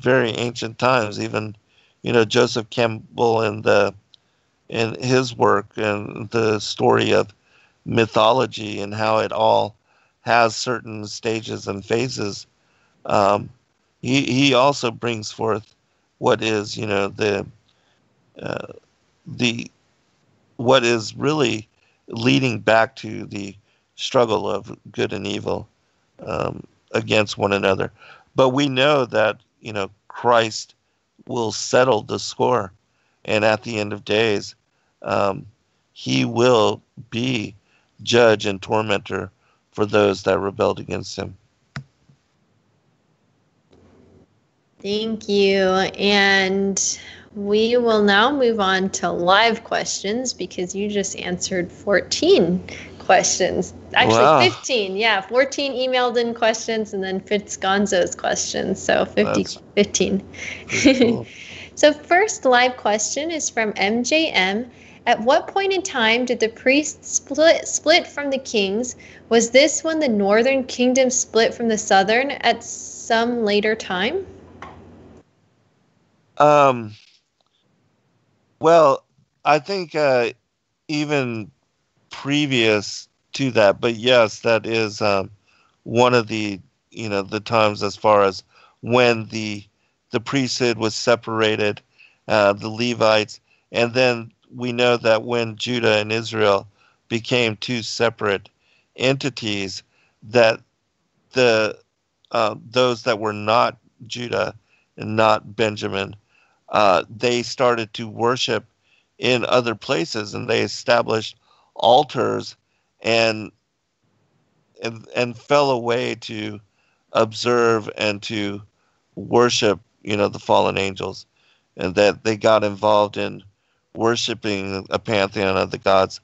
very ancient times. Even, you know, Joseph Campbell and the in his work and the story of mythology and how it all has certain stages and phases. Um, he he also brings forth what is you know the uh, the what is really leading back to the struggle of good and evil um, against one another. But we know that you know Christ will settle the score, and at the end of days, um, He will be judge and tormentor for those that rebelled against Him. Thank you. And we will now move on to live questions because you just answered 14 questions. Actually, wow. 15. Yeah, 14 emailed in questions and then Fitz Gonzo's questions. So 50, 15. Cool. <laughs> so, first live question is from MJM. At what point in time did the priests split, split from the kings? Was this when the northern kingdom split from the southern at some later time? Um, well, I think uh, even previous to that, but yes, that is um, one of the you know the times as far as when the the priesthood was separated, uh, the Levites, and then we know that when Judah and Israel became two separate entities that the uh, those that were not Judah and not Benjamin, uh, they started to worship in other places, and they established altars and and, and fell away to observe and to worship, you know, the fallen angels, and that they got involved in worshiping a pantheon of the gods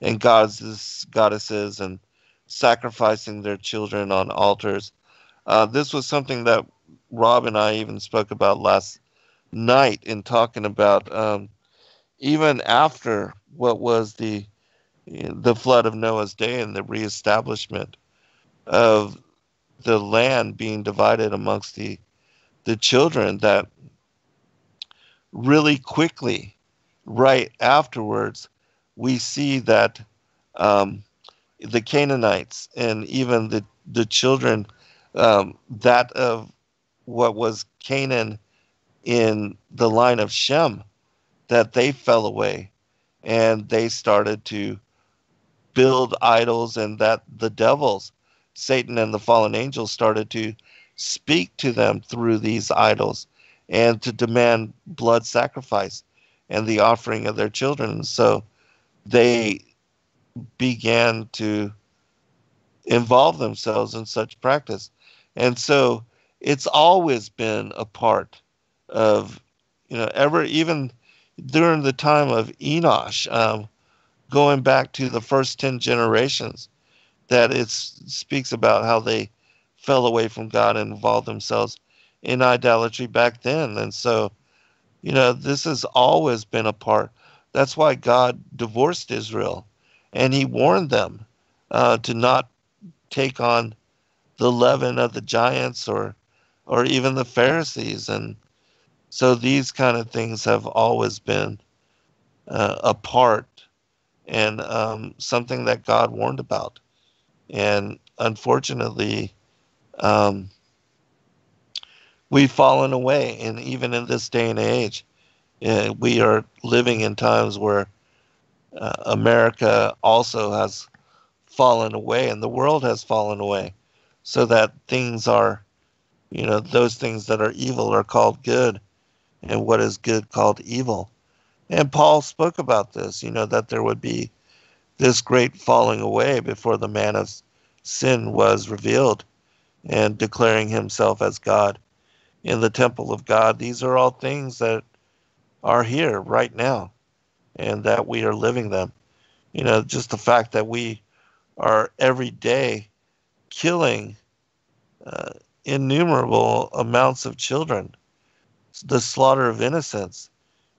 and gods goddesses and sacrificing their children on altars. Uh, this was something that Rob and I even spoke about last night in talking about um, even after what was the the flood of Noah's day and the reestablishment of the land being divided amongst the the children that really quickly right afterwards we see that um, the Canaanites and even the the children um, that of what was Canaan in the line of Shem that they fell away and they started to build idols and that the devils Satan and the fallen angels started to speak to them through these idols and to demand blood sacrifice and the offering of their children. So they began to involve themselves in such practice. And so it's always been a part of, you know, ever, even during the time of Enosh, um, going back to the first 10 generations, that it speaks about how they fell away from God and involved themselves in idolatry back then. And so, you know, this has always been a part. That's why God divorced Israel and he warned them uh, to not take on the leaven of the giants or or even the Pharisees and so these kind of things have always been uh, a part and um, something that God warned about and unfortunately, um, we've fallen away. And even in this day and age, uh, we are living in times where uh, America also has fallen away and the world has fallen away. So that things are, you know, those things that are evil are called good, and what is good called evil. And Paul spoke about this, you know, that there would be this great falling away before the man of sin was revealed and declaring himself as God in the temple of God. These are all things that are here right now and that we are living them. You know, just the fact that we are every day killing uh, innumerable amounts of children, the slaughter of innocents,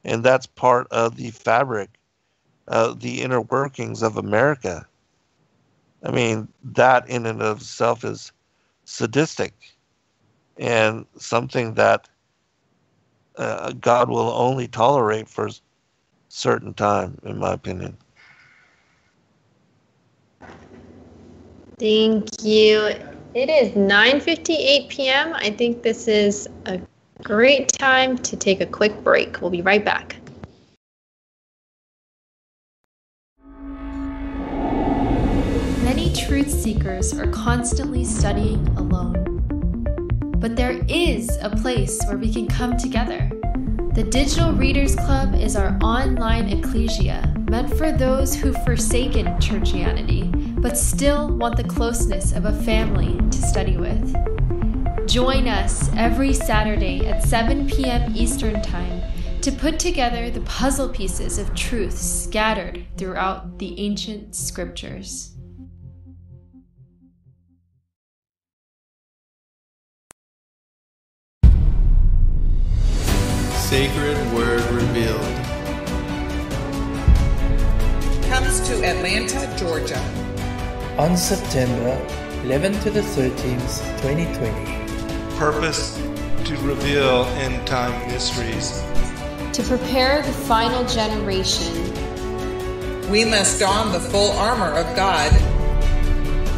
and that's part of the fabric uh, the inner workings of America. I mean, that in and of itself is sadistic and something that uh, God will only tolerate for a certain time, in my opinion. Thank you. It is 9:58 p.m. I think this is a great time to take a quick break. We'll be right back. Many truth seekers are constantly studying alone. But there is a place where we can come together. The Digital Readers Club is our online ecclesia meant for those who've forsaken churchianity but still want the closeness of a family to study with. Join us every Saturday at 7 p.m. Eastern Time to put together the puzzle pieces of truth scattered throughout the ancient scriptures. Sacred Word Revealed comes to Atlanta, Georgia on September 11 to the 13th, 2020. Purpose to reveal end time mysteries. To prepare the final generation, we must don the full armor of God.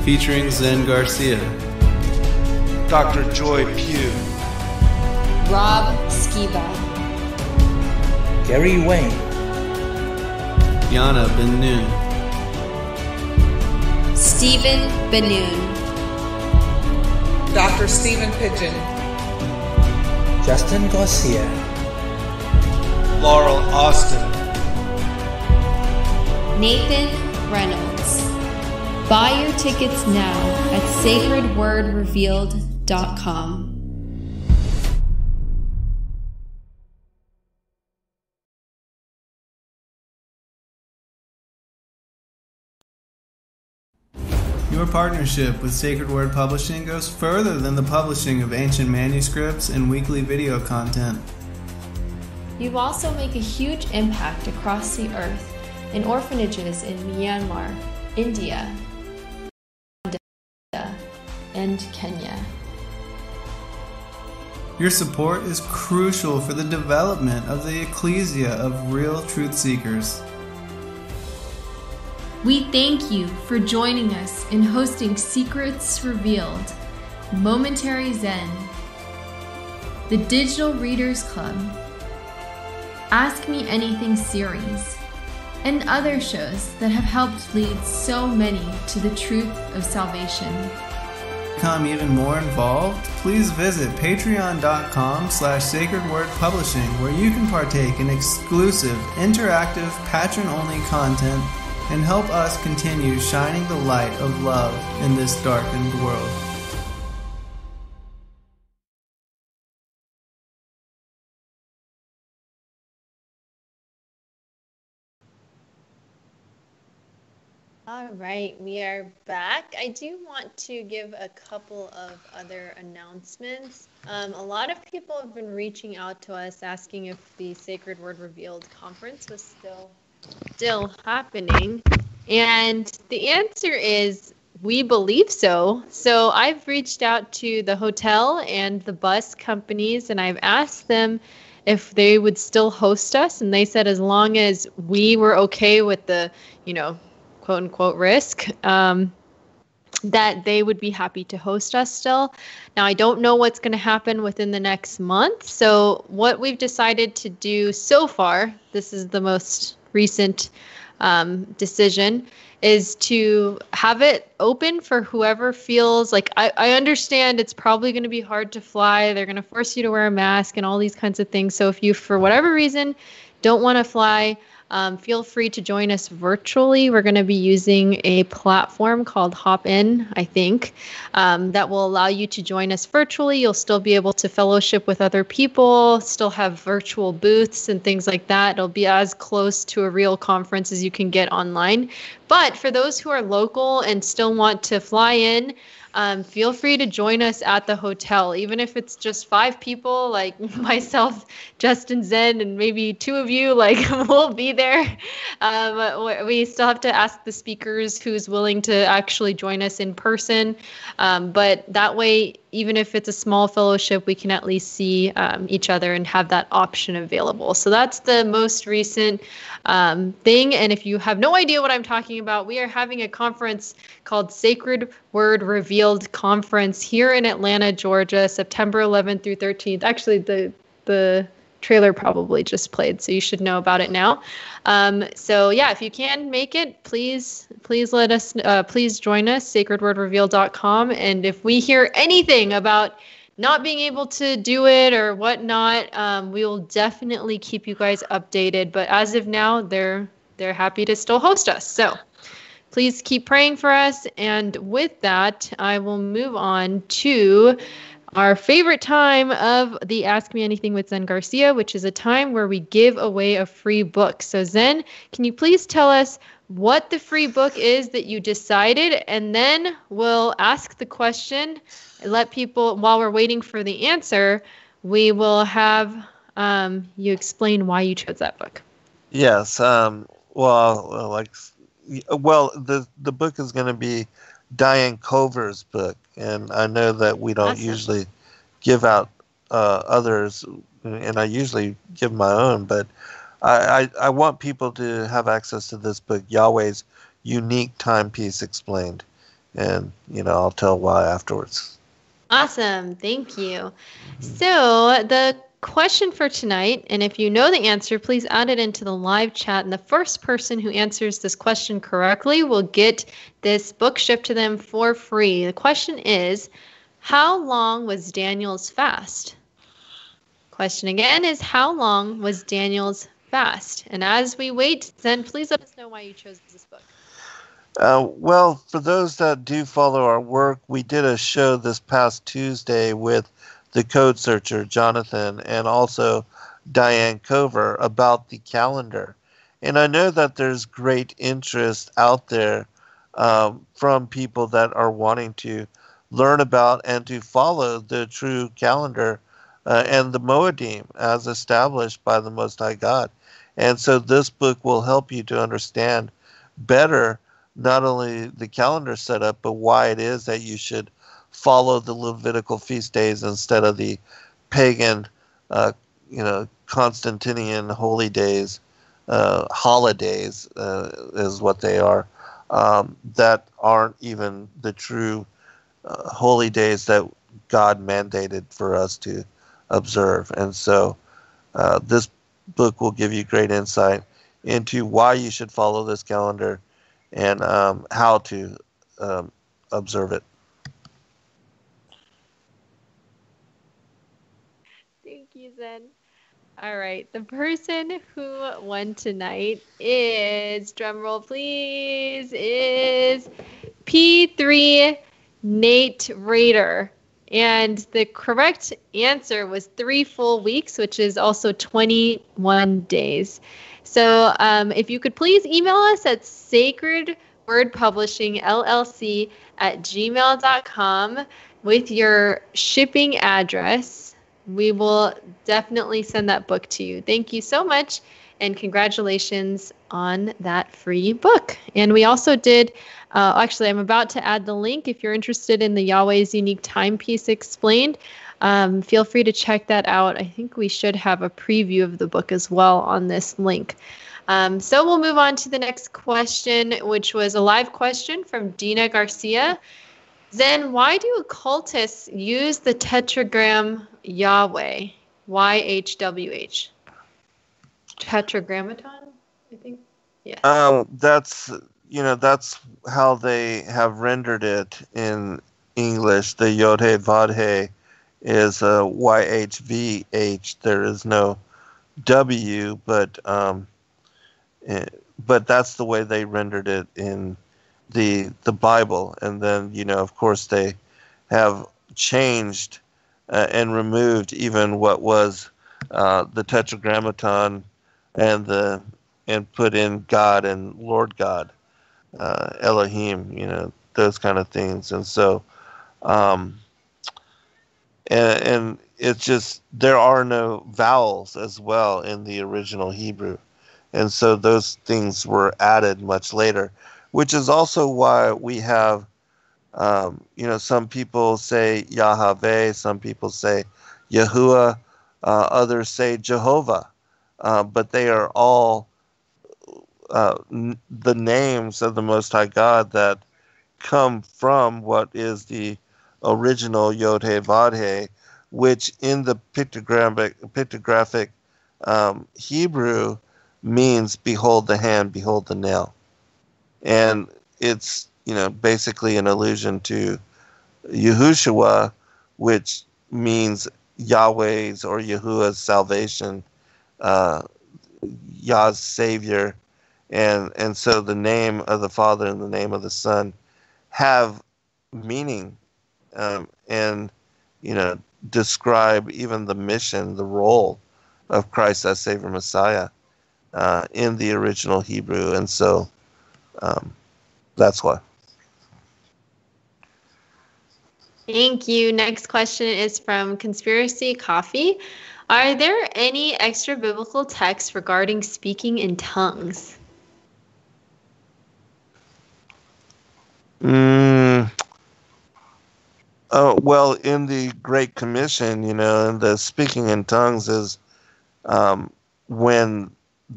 Featuring Zen Garcia, Dr. Joy Pugh, Rob Skiba. Gary Wayne, Yana Ben Nun, Stephen Benoon, Dr. Stephen Pidgeon, Justin Garcia, Laurel Austin, Nathan Reynolds. Buy your tickets now at sacredwordrevealed.com. Your partnership with Sacred Word Publishing goes further than the publishing of ancient manuscripts and weekly video content. You also make a huge impact across the earth in orphanages in Myanmar, India, and Kenya. Your support is crucial for the development of the ecclesia of real truth seekers. We thank you for joining us in hosting Secrets Revealed, Momentary Zen, the Digital Readers Club, Ask Me Anything series, and other shows that have helped lead so many to the truth of salvation. Become even more involved? Please visit patreon.com slash sacred word publishing where you can partake in exclusive, interactive, patron-only content and help us continue shining the light of love in this darkened world. All right, we are back. I do want to give a couple of other announcements. Um, a lot of people have been reaching out to us asking if the Sacred Word Revealed conference was still still happening, and the answer is we believe so. So I've reached out to the hotel and the bus companies, and I've asked them if they would still host us, and they said as long as we were okay with the, you know, quote unquote risk um, that they would be happy to host us still. Now, I don't know what's going to happen within the next month. So, what we've decided to do so far, this is the most recent um, decision, is to have it open for whoever feels like I, I understand it's probably going to be hard to fly. They're going to force you to wear a mask and all these kinds of things. So, if you, for whatever reason, don't want to fly, um, feel free to join us virtually. We're going to be using a platform called Hopin, I think, um, that will allow you to join us virtually. You'll still be able to fellowship with other people, still have virtual booths and things like that. It'll be as close to a real conference as you can get online. But for those who are local and still want to fly in, um, feel free to join us at the hotel, even if it's just five people, like <laughs> myself, Justin Zen, and maybe two of you. Like <laughs> we'll be there. Um, we still have to ask the speakers who's willing to actually join us in person, um, but that way, even if it's a small fellowship, we can at least see um, each other and have that option available. So that's the most recent um, thing. And if you have no idea what I'm talking about, we are having a conference called Sacred Word Revealed Conference here in Atlanta, Georgia, September 11th through 13th. Actually, the the trailer probably just played, so you should know about it now. Um, so yeah, if you can make it, please please let us uh, please join us sacredwordreveal.com and if we hear anything about not being able to do it or whatnot, um, we will definitely keep you guys updated. But as of now, they're they're happy to still host us. So please keep praying for us. And with that, I will move on to our favorite time of the Ask Me Anything with Zen Garcia, which is a time where we give away a free book. So, Zen, can you please tell us what the free book is that you decided? And then we'll ask the question, let people, while we're waiting for the answer, we will have um, you explain why you chose that book. Yes. Um, well, like, well, the the book is going to be Diane Cover's book, and I know that we don't Awesome. usually give out uh, others, and I usually give my own, but I, I I want people to have access to this book, Yahweh's unique timepiece explained, and you know I'll tell why afterwards. Awesome. Thank you. So, the question for tonight, and if you know the answer, please add it into the live chat. And the first person who answers this question correctly will get this book shipped to them for free. The question is How long was Daniel's fast? Question again is How long was Daniel's fast? And as we wait, then please let us know why you chose this book. Uh, well, for those that do follow our work, we did a show this past Tuesday with the code searcher, Jonathan, and also Diane Cover about the calendar. And I know that there's great interest out there um, from people that are wanting to learn about and to follow the true calendar uh, and the Moedim as established by the Most High God. And so this book will help you to understand better not only the calendar setup, but why it is that you should follow the Levitical feast days instead of the pagan, uh, you know, Constantinian holy days, uh, holidays uh, is what they are, um, that aren't even the true uh, holy days that God mandated for us to observe. And so uh, this book will give you great insight into why you should follow this calendar and um, how to um, observe it. All right, the person who won tonight is drumroll please is P3 Nate Raider. And the correct answer was three full weeks, which is also 21 days. So um, if you could please email us at sacred word publishing llc at gmail.com with your shipping address we will definitely send that book to you thank you so much and congratulations on that free book and we also did uh, actually i'm about to add the link if you're interested in the yahweh's unique timepiece explained um, feel free to check that out. I think we should have a preview of the book as well on this link. Um, so we'll move on to the next question, which was a live question from Dina Garcia. Zen, why do occultists use the tetragram Yahweh? YHWH? Tetragrammaton, I think. Yeah. Um, that's you know that's how they have rendered it in English. The Yod He Vod He is a YHVH. There is no W, but um, it, eh, but that's the way they rendered it in the the Bible. And then you know, of course, they have changed uh, and removed even what was uh, the Tetragrammaton and the and put in God and Lord God, uh, Elohim. You know those kind of things, and so. Um, and, and it's just there are no vowels as well in the original Hebrew, and so those things were added much later, which is also why we have, um, you know, some people say Yahweh, some people say Yahuwah, uh, others say Jehovah, uh, but they are all uh, n- the names of the Most High God that come from what is the original Yod He Vod He, which in the pictographic, pictographic um, Hebrew means "behold the hand, behold the nail," and it's you know basically an allusion to Yahushua, which means Yahweh's or Yahuwah's salvation, uh, Yah's savior, and and so the name of the Father and the name of the Son have meaning um, and you know describe even the mission, the role of Christ as Savior Messiah uh, in the original Hebrew, and so um, that's why. Thank you. Next question is from Conspiracy Coffee. Are there any extra biblical texts regarding speaking in tongues? Mm, Oh, well, in the Great Commission, you know, the speaking in tongues is um, when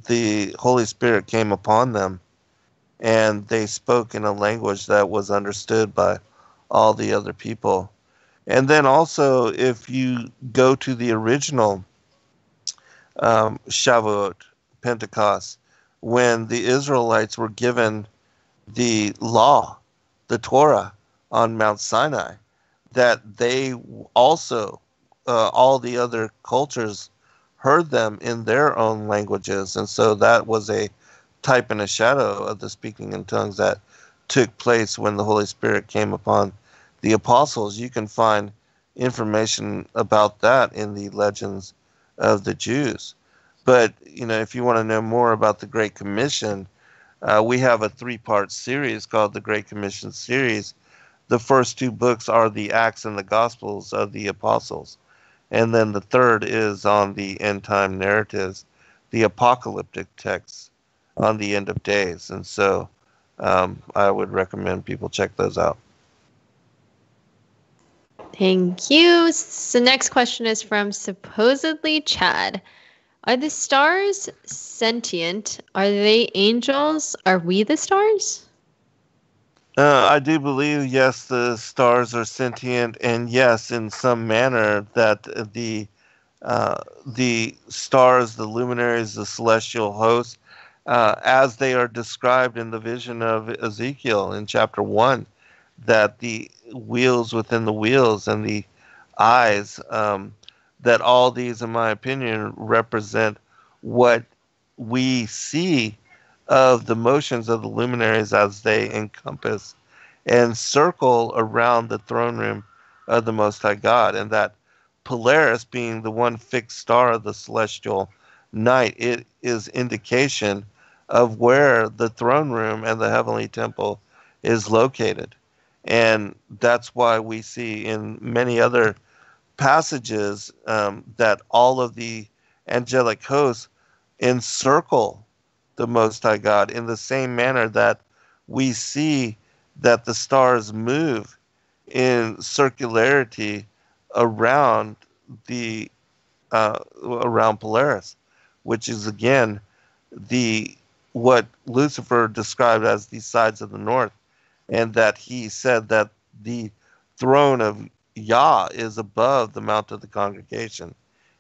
the Holy Spirit came upon them and they spoke in a language that was understood by all the other people. And then also, if you go to the original um, Shavuot, Pentecost, when the Israelites were given the law, the Torah on Mount Sinai, that they also, uh, all the other cultures, heard them in their own languages. And so that was a type and a shadow of the speaking in tongues that took place when the Holy Spirit came upon the apostles. You can find information about that in the legends of the Jews. But, you know, if you want to know more about the Great Commission, uh, we have a three part series called the Great Commission series. The first two books are the Acts and the Gospels of the Apostles. And then the third is on the end time narratives, the apocalyptic texts on the end of days. And so um, I would recommend people check those out. Thank you. So, next question is from supposedly Chad. Are the stars sentient? Are they angels? Are we the stars? Uh, I do believe, yes, the stars are sentient, and yes, in some manner, that the uh, the stars, the luminaries, the celestial hosts, uh, as they are described in the vision of Ezekiel in chapter one, that the wheels within the wheels and the eyes, um, that all these, in my opinion, represent what we see of the motions of the luminaries as they encompass and circle around the throne room of the Most High God. And that Polaris being the one fixed star of the celestial night, it is indication of where the throne room and the heavenly temple is located. And that's why we see in many other passages um, that all of the angelic hosts encircle the Most High God in the same manner that we see that the stars move in circularity around the uh, around Polaris, which is again the what Lucifer described as the sides of the north, and that he said that the throne of Yah is above the mount of the congregation,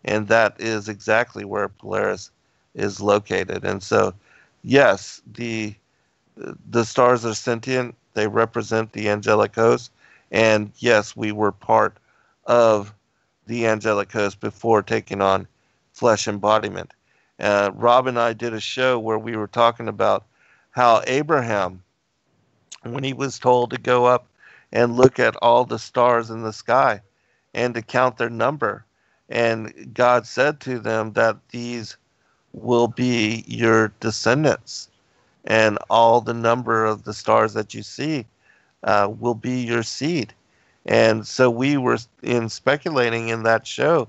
and that is exactly where Polaris is located. And so, yes, the the stars are sentient; they represent the angelic host, and yes, we were part of the angelic host before taking on flesh embodiment. Uh, Rob and I did a show where we were talking about how Abraham, when he was told to go up and look at all the stars in the sky and to count their number, and God said to them that these will be your descendants, and all the number of the stars that you see uh, will be your seed. And so we were in speculating in that show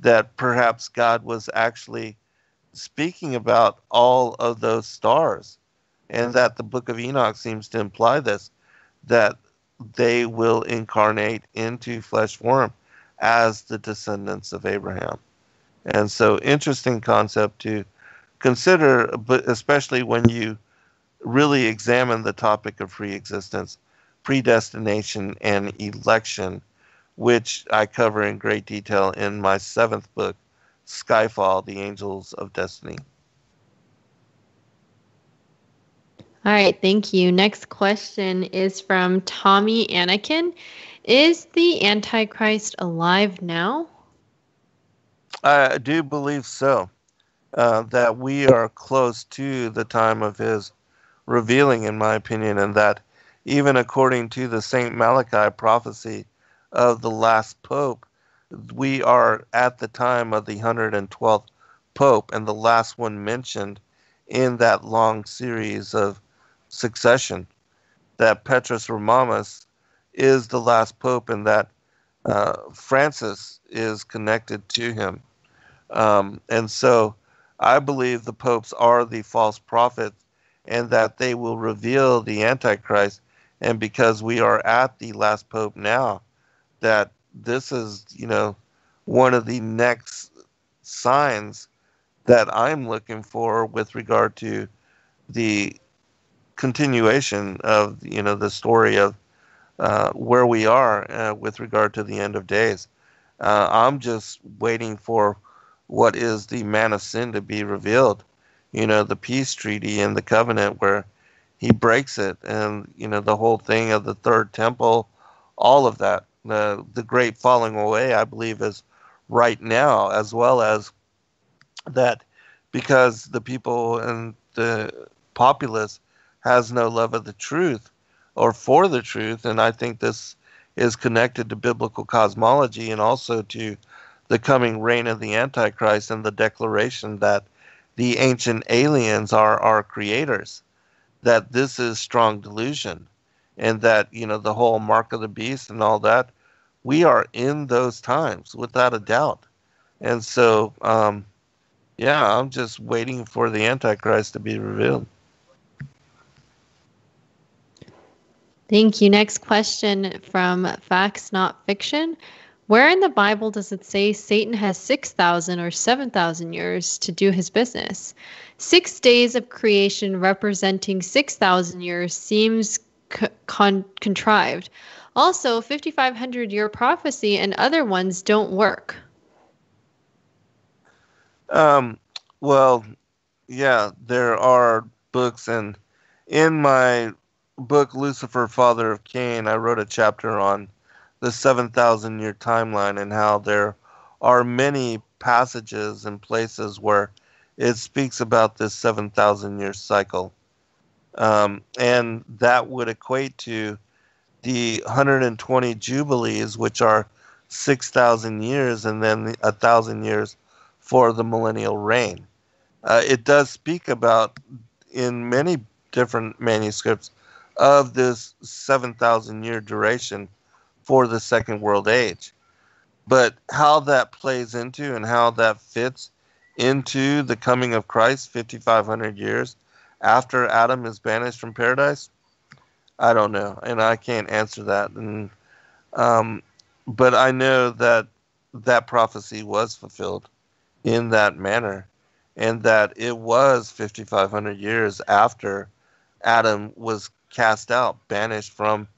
that perhaps God was actually speaking about all of those stars, and that the book of Enoch seems to imply this that they will incarnate into flesh form as the descendants of Abraham. And so, interesting concept to consider, but especially when you really examine the topic of pre-existence, predestination, and election, which I cover in great detail in my seventh book, Skyfall, The Angels of Destiny. All right, thank you. Next question is from Tommy Anakin. Is the Antichrist alive now? I do believe so. Uh, that we are close to the time of his revealing, in my opinion, and that even according to the St. Malachi prophecy of the last pope, we are at the time of the 112th Pope and the last one mentioned in that long series of succession. That Petrus Romanus is the last Pope and that uh, Francis is connected to him. Um, and so I believe the popes are the false prophets and that they will reveal the Antichrist. And because we are at the last Pope now, that this is, you know, one of the next signs that I'm looking for with regard to the continuation of, you know, the story of uh, where we are uh, with regard to the end of days. Uh, I'm just waiting for what is the man of sin to be revealed. You know, the peace treaty and the covenant where he breaks it, and you know the whole thing of the third temple, all of that. The the great falling away, I believe, is right now, as well as that because the people and the populace has no love of the truth or for the truth, and I think this is connected to biblical cosmology and also to the coming reign of the Antichrist and the declaration that the ancient aliens are our creators, that this is strong delusion, and that, you know, the whole mark of the beast and all that, we are in those times without a doubt. And so, um, yeah, I'm just waiting for the Antichrist to be revealed. Thank you. Next question from Facts Not Fiction. Where in the Bible does it say Satan has 6,000 or 7,000 years to do his business? Six days of creation representing 6,000 years seems con- contrived. Also, 5,500 year prophecy and other ones don't work. Um, well, yeah, there are books, and in my book, Lucifer, Father of Cain, I wrote a chapter on the 7,000 year timeline and how there are many passages and places where it speaks about this 7,000 year cycle. Um, and that would equate to the 120 jubilees, which are 6,000 years, and then a thousand years for the millennial reign. Uh, it does speak about, in many different manuscripts, of this 7,000 year duration for the Second World Age. But how that plays into and how that fits into the coming of Christ 5,500 years after Adam is banished from paradise, I don't know. And I can't answer that. And, um, but I know that that prophecy was fulfilled in that manner and that it was 5,500 years after Adam was cast out, banished from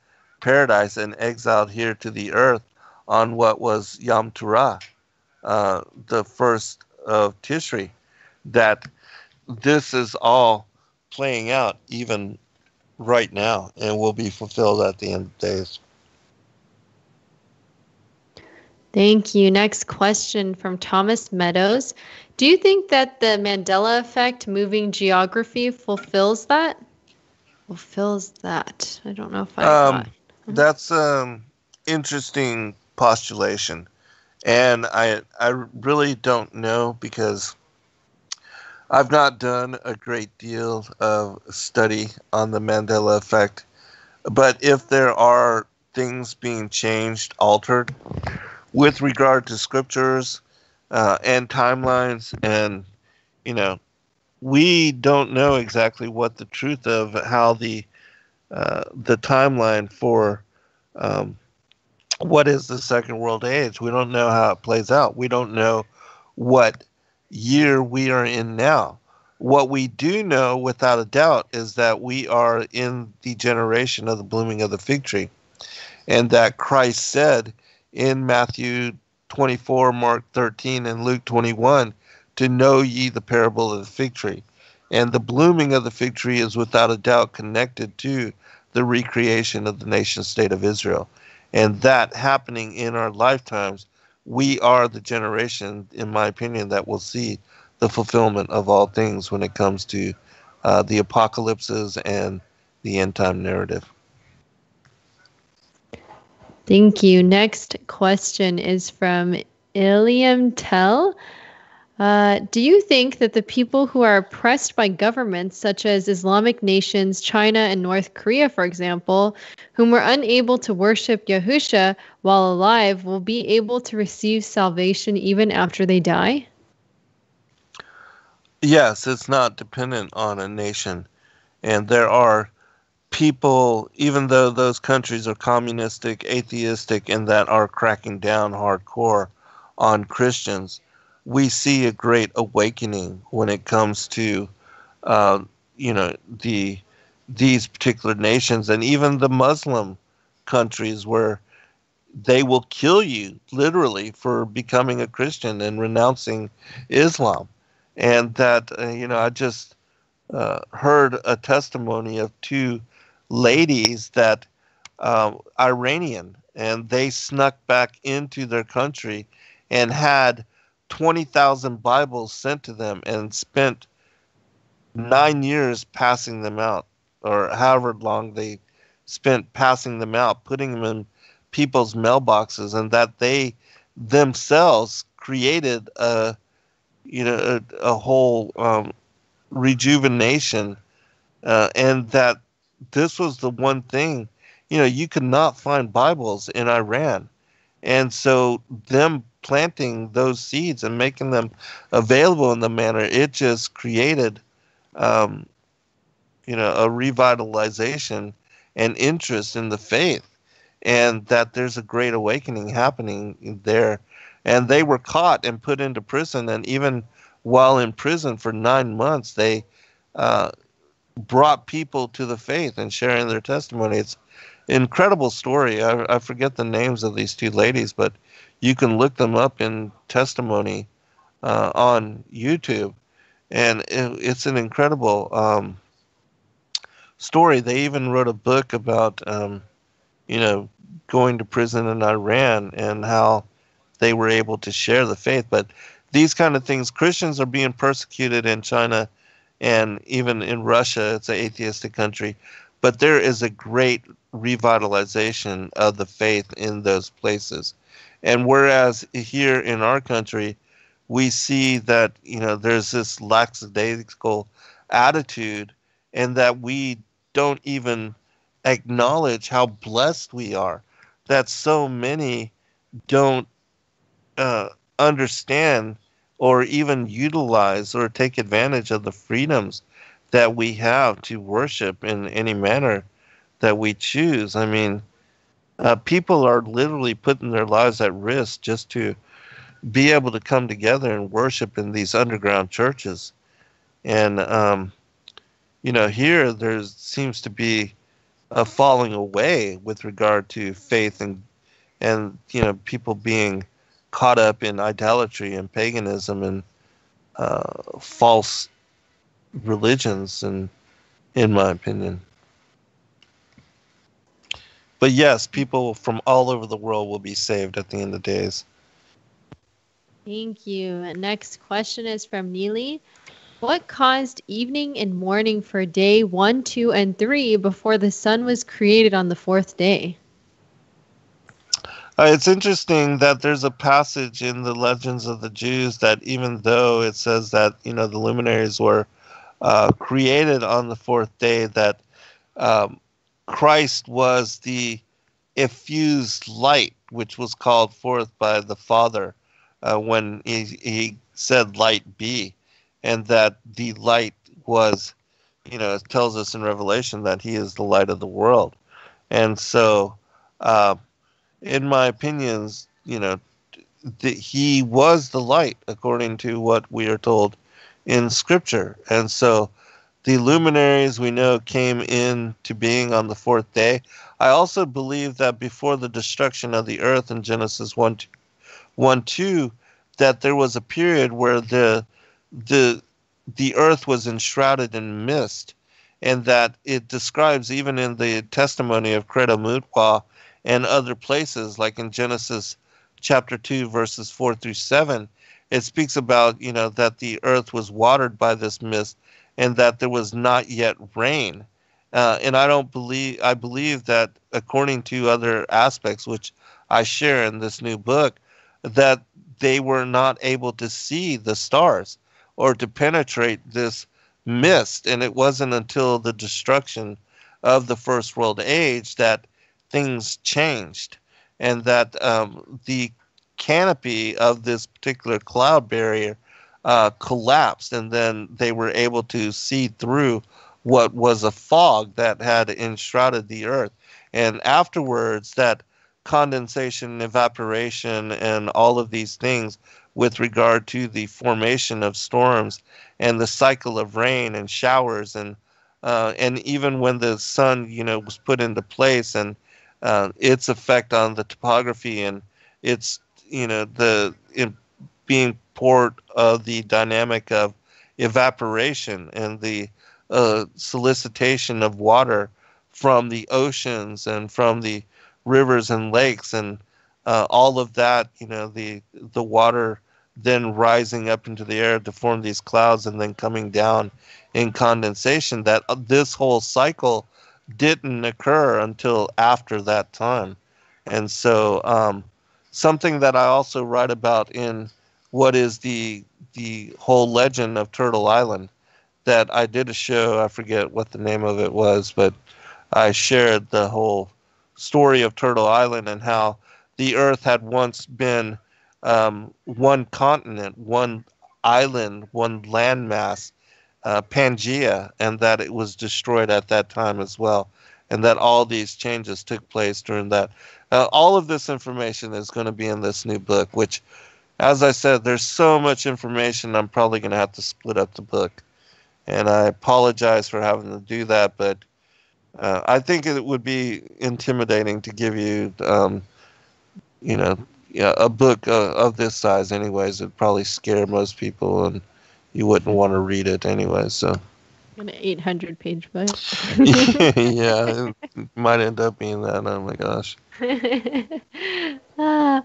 paradise, and exiled here to the earth on what was Yom Teruah, uh, the first of Tishri, that this is all playing out even right now and will be fulfilled at the end of days. Thank you. Next question from Thomas Meadows. Do you think that the Mandela effect moving geography fulfills that? fulfills that. I don't know if I um, got. That's um interesting postulation, and I I really don't know because I've not done a great deal of study on the Mandela effect. But if there are things being changed, altered with regard to scriptures uh, and timelines, and you know we don't know exactly what the truth of how the uh, the timeline for um, what is the second world age. We don't know how it plays out. We don't know what year we are in now. What we do know, without a doubt, is that we are in the generation of the blooming of the fig tree, and that Christ said in Matthew 24, Mark 13, and Luke 21 to know ye the parable of the fig tree. And the blooming of the fig tree is without a doubt connected to the recreation of the nation state of Israel. And that happening in our lifetimes, we are the generation, in my opinion, that will see the fulfillment of all things when it comes to uh, the apocalypses and the end time narrative. Thank you. Next question is from Iliam Tell. Uh, do you think that the people who are oppressed by governments such as Islamic nations, China, and North Korea, for example, whom were unable to worship Yahusha while alive, will be able to receive salvation even after they die? Yes, it's not dependent on a nation. And there are people, even though those countries are communistic, atheistic, and that are cracking down hardcore on Christians we see a great awakening when it comes to, uh, you know, the these particular nations and even the Muslim countries where they will kill you literally for becoming a Christian and renouncing Islam. And that, uh, you know, I just uh, heard a testimony of two ladies that um, Iranian, and they snuck back into their country and had 20,000 Bibles sent to them and spent nine years passing them out, or however long they spent passing them out, putting them in people's mailboxes, and that they themselves created a you know a, a whole um, rejuvenation, uh, and that this was the one thing you know you could not find Bibles in Iran, and so them planting those seeds and making them available in the manner it just created um, you know a revitalization and interest in the faith and that there's a great awakening happening there. And they were caught and put into prison, and even while in prison for nine months, they uh, brought people to the faith and sharing their testimony. It's incredible story. I, I, forget the names of these two ladies, but you can look them up in testimony uh, on YouTube, and it, it's an incredible um, story. They even wrote a book about. Um, you know, going to prison in Iran and how they were able to share the faith. But these kind of things, Christians are being persecuted in China and even in Russia. It's an atheistic country. But there is a great revitalization of the faith in those places. And whereas here in our country, we see that, you know, there's this lackadaisical attitude and that we don't even acknowledge how blessed we are that so many don't uh, understand or even utilize or take advantage of the freedoms that we have to worship in any manner that we choose. I mean, uh, people are literally putting their lives at risk just to be able to come together and worship in these underground churches. And, um, you know, here there seems to be a falling away with regard to faith and and you know people being caught up in idolatry and paganism and uh, false religions and in my opinion but yes people from all over the world will be saved at the end of days. Thank you. Next question is from neely. What caused evening and morning for day one, two, and three before the sun was created on the fourth day? Uh, it's interesting that there's a passage in the legends of the Jews that even though it says that you know the luminaries were uh, created on the fourth day, that um, Christ was the effused light, which was called forth by the Father uh, when he, he said, "Light be." and that the light was, you know, it tells us in Revelation that he is the light of the world. And so, uh, in my opinions, you know, th- he was the light according to what we are told in Scripture. And so, the luminaries we know came into being on the fourth day. I also believe that before the destruction of the earth in Genesis 1 2, 1, 2 that there was a period where the the the earth was enshrouded in mist, and that it describes even in the testimony of Credo Mutwa and other places, like in Genesis chapter two, verses four through seven, it speaks about you know that the earth was watered by this mist, and that there was not yet rain. Uh, and I don't believe I believe that according to other aspects which I share in this new book, that they were not able to see the stars or to penetrate this mist. And it wasn't until the destruction of the First World Age that things changed and that um, the canopy of this particular cloud barrier uh, collapsed, and then they were able to see through what was a fog that had enshrouded the earth. And afterwards, that condensation, evaporation, and all of these things with regard to the formation of storms and the cycle of rain and showers and uh, and even when the sun you know was put into place and uh, its effect on the topography and its you know the being part of the dynamic of evaporation and the uh, solicitation of water from the oceans and from the rivers and lakes and uh, all of that you know the the water then rising up into the air to form these clouds and then coming down in condensation that uh, this whole cycle didn't occur until after that time. And so um, something that i also write about in what is the the whole legend of turtle island that i did a show i forget what the name of it was but i shared the whole story of turtle island and how the earth had once been um, one continent one island one landmass uh, Pangea, and that it was destroyed at that time as well, and that all these changes took place during that. Uh, all of this information is going to be in this new book, which, as I said, there's so much information. I'm probably going to have to split up the book, and I apologize for having to do that, but. Uh, I think it would be intimidating to give you, um, you know, yeah, a book uh, of this size. Anyways, it'd probably scare most people, and you wouldn't want to read it anyway. So An 800 page book. <laughs> <laughs> yeah, it might end up being that. Oh my gosh. <laughs> Ah,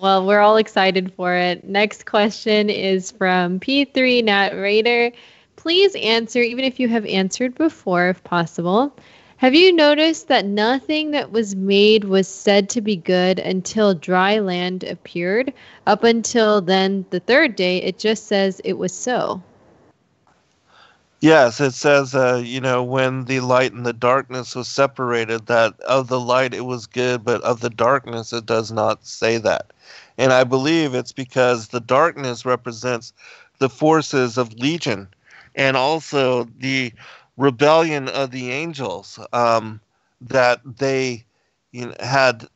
well, we're all excited for it. Next question is from P3 Nat Raider. Please answer, even if you have answered before, if possible. Have you noticed that nothing that was made was said to be good until dry land appeared? Up until then, the third day, it just says it was so. Yes, it says, uh, you know, when the light and the darkness was separated, that of the light it was good, but of the darkness it does not say that. And I believe it's because the darkness represents the forces of Legion and also the rebellion of the angels um, that they you know, had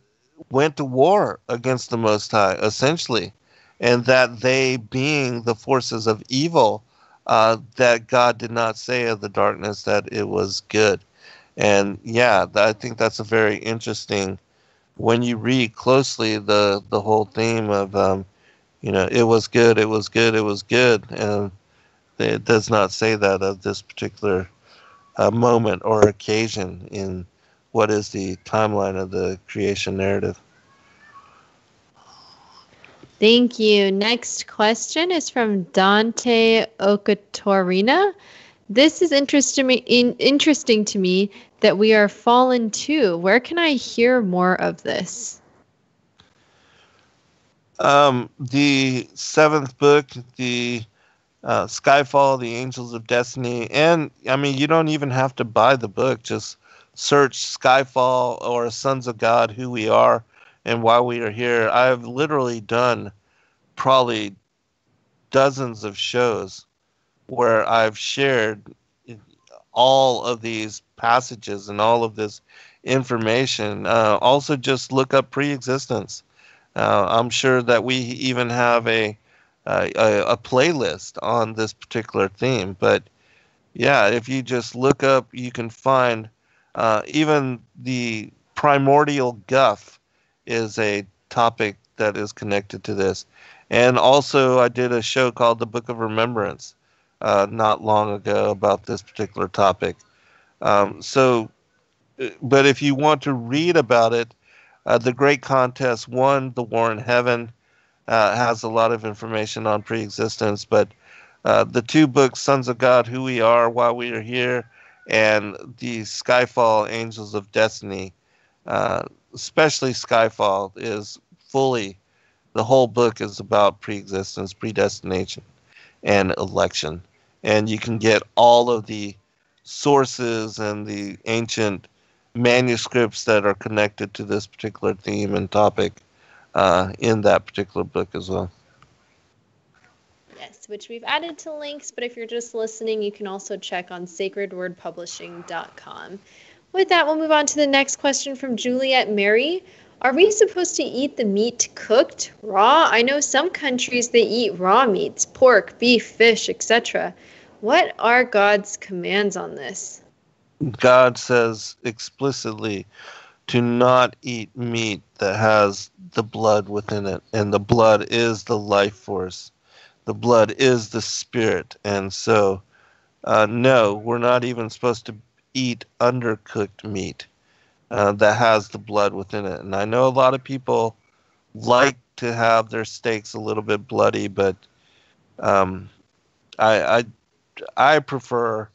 went to war against the Most High, essentially, and that they, being the forces of evil, uh, that God did not say of the darkness that it was good. And yeah, I think that's a very interesting. When you read closely the the whole theme of, um, you know, it was good, it was good, it was good, and it does not say that of this particular uh, moment or occasion in what is the timeline of the creation narrative. Thank you. Next question is from Dante Okatorina. This is interesting me, in, interesting to me that we are fallen too. Where can I hear more of this? Um, the seventh book, the uh, Skyfall, the Angels of Destiny, and I mean, you don't even have to buy the book. Just search Skyfall or Sons of God, Who We Are, and Why We Are Here. I've literally done probably dozens of shows where I've shared all of these passages and all of this information. Uh, also, just look up pre-existence. Uh, I'm sure that we even have a, a a playlist on this particular theme. But yeah, if you just look up, you can find uh, even the primordial guff is a topic that is connected to this. And also, I did a show called The Book of Remembrance uh, not long ago about this particular topic. Um, so, uh, but if you want to read about it, uh, The Great Contest One, The War in Heaven, uh, has a lot of information on pre-existence. But uh, the two books, Sons of God, Who We Are, Why We Are Here, and the Skyfall, Angels of Destiny, uh, especially Skyfall, is fully the whole book is about pre-existence, predestination, and election. And you can get all of the sources and the ancient manuscripts that are connected to this particular theme and topic uh, in that particular book as well. Yes, which we've added to links, but if you're just listening, you can also check on sacredwordpublishing.com. With that, we'll move on to the next question from Juliet Mary. Are we supposed to eat the meat cooked, raw? I know some countries they eat raw meats, pork, beef, fish, etc. What are God's commands on this? God says explicitly, to not eat meat that has the blood within it. And the blood is the life force, the blood is the spirit. And so, uh, no, we're not even supposed to eat undercooked meat uh, that has the blood within it. And I know a lot of people like to have their steaks a little bit bloody, but um, I, I I prefer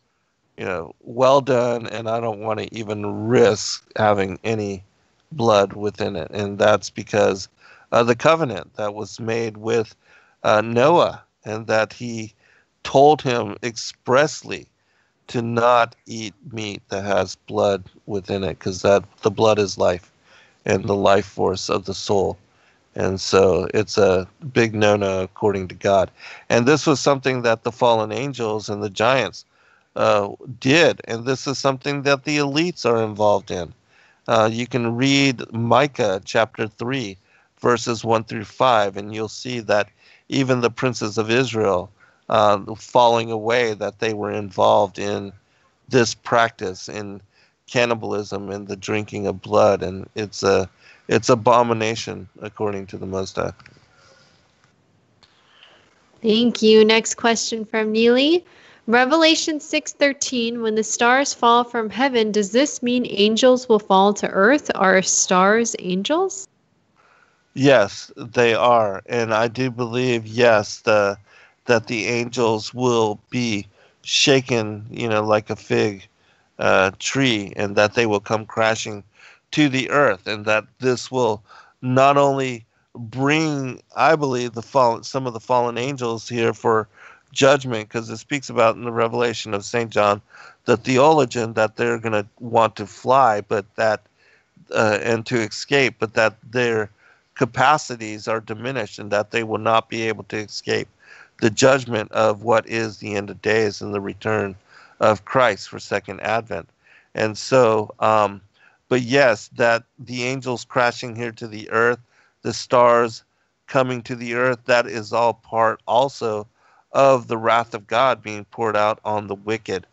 you know well done, and I don't want to even risk having any blood within it, and that's because of the covenant that was made with uh, Noah, and that he told him expressly to not eat meat that has blood within it, because that the blood is life, and the life force of the soul. And so it's a big no no according to God. And this was something that the fallen angels and the giants uh, did. And this is something that the elites are involved in. Uh, you can read Micah chapter 3, verses 1 through 5, and you'll see that even the princes of Israel uh, falling away, that they were involved in this practice in cannibalism and the drinking of blood. And it's a it's abomination according to the High. Thank you. Next question from Neely. Revelation 6:13 when the stars fall from heaven does this mean angels will fall to earth are stars angels? Yes, they are. And I do believe yes the that the angels will be shaken, you know, like a fig uh, tree and that they will come crashing to the earth, and that this will not only bring, I believe, the fallen, some of the fallen angels here for judgment, because it speaks about in the Revelation of Saint John, the theologian that they're going to want to fly, but that uh, and to escape, but that their capacities are diminished, and that they will not be able to escape the judgment of what is the end of days and the return of Christ for second advent. And so, um, but yes, that the angels crashing here to the earth, the stars coming to the earth, that is all part also of the wrath of God being poured out on the wicked.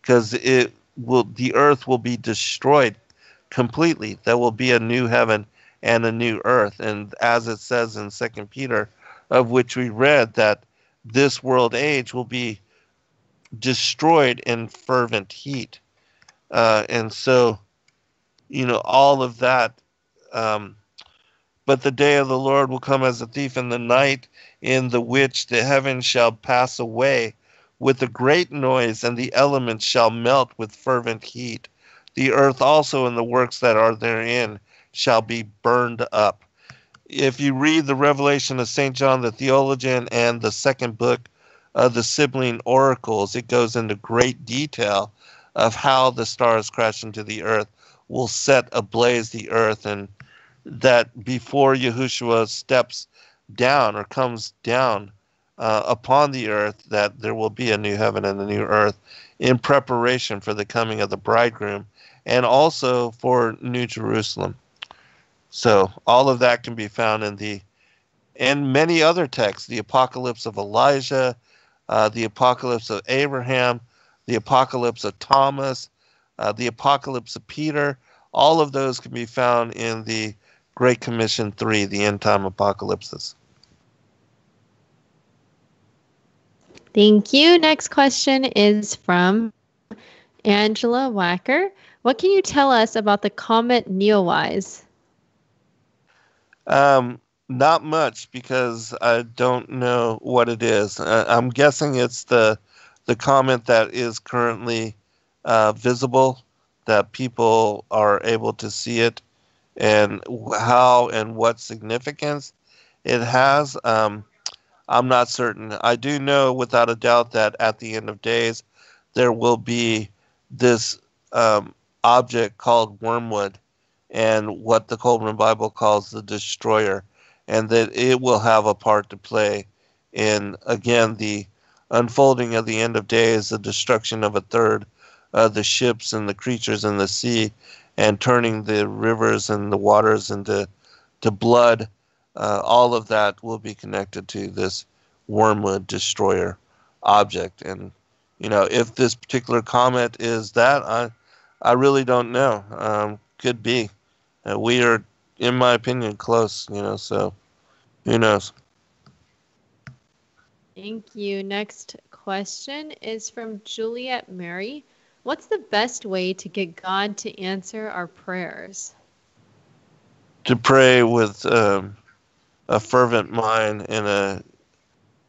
Because it will the earth will be destroyed completely. There will be a new heaven and a new earth. And as it says in Second Peter, of which we read that this world age will be destroyed in fervent heat. Uh, and so you know, all of that. Um, but the day of the Lord will come as a thief in the night, in the which the heavens shall pass away with a great noise, and the elements shall melt with fervent heat. The earth also and the works that are therein shall be burned up. If you read the Revelation of St. John the Theologian and the second book of the Sibylline Oracles, it goes into great detail of how the stars crash into the earth will set ablaze the earth, and that before Yahushua steps down or comes down uh, upon the earth, that there will be a new heaven and a new earth in preparation for the coming of the bridegroom and also for New Jerusalem. So all of that can be found in the and many other texts, the Apocalypse of Elijah, uh, the Apocalypse of Abraham, the Apocalypse of Thomas, uh, the Apocalypse of Peter. All of those can be found in the Great Commission 3, the End Time Apocalypses. Thank you. Next question is from Angela Wacker. What can you tell us about the comet Neowise? Um, not much because I don't know what it is. Uh, I'm guessing it's the the comment that is currently uh, visible, that people are able to see it, and how and what significance it has. Um, I'm not certain. I do know without a doubt that at the end of days, there will be this um, object called wormwood and what the Kolbrin Bible calls the destroyer, and that it will have a part to play in, again, the unfolding of the end of days, the destruction of a third of the ships and the creatures in the sea and turning the rivers and the waters into to blood. Uh, all of that will be connected to this wormwood destroyer object. And you know, if this particular comet is that, I I really don't know. Um, could be. Uh, we are, in my opinion, close. You know, so who knows? Thank you. Next question is from Juliet Mary. What's the best way to get God to answer our prayers? To pray with um, a fervent mind and a,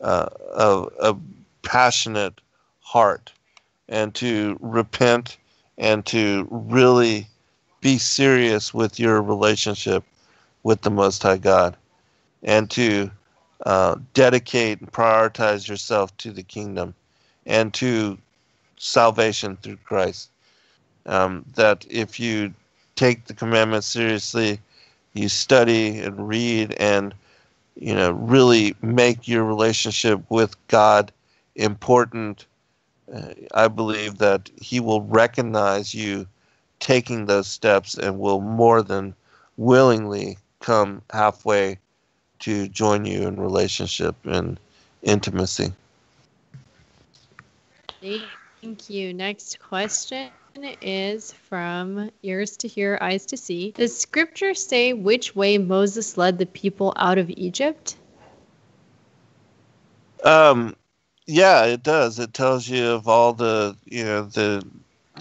uh, a, a passionate heart, and to repent and to really be serious with your relationship with the Most High God, and to uh, dedicate and prioritize yourself to the kingdom and to salvation through Christ. Um, that if you take the commandments seriously, you study and read and you know really make your relationship with God important. Uh, I believe that He will recognize you taking those steps and will more than willingly come halfway to join you in relationship and intimacy. Thank you. Next question is from Ears to Hear, Eyes to See. Does scripture say which way Moses led the people out of Egypt? Um, yeah, it does. It tells you of all the, you know, the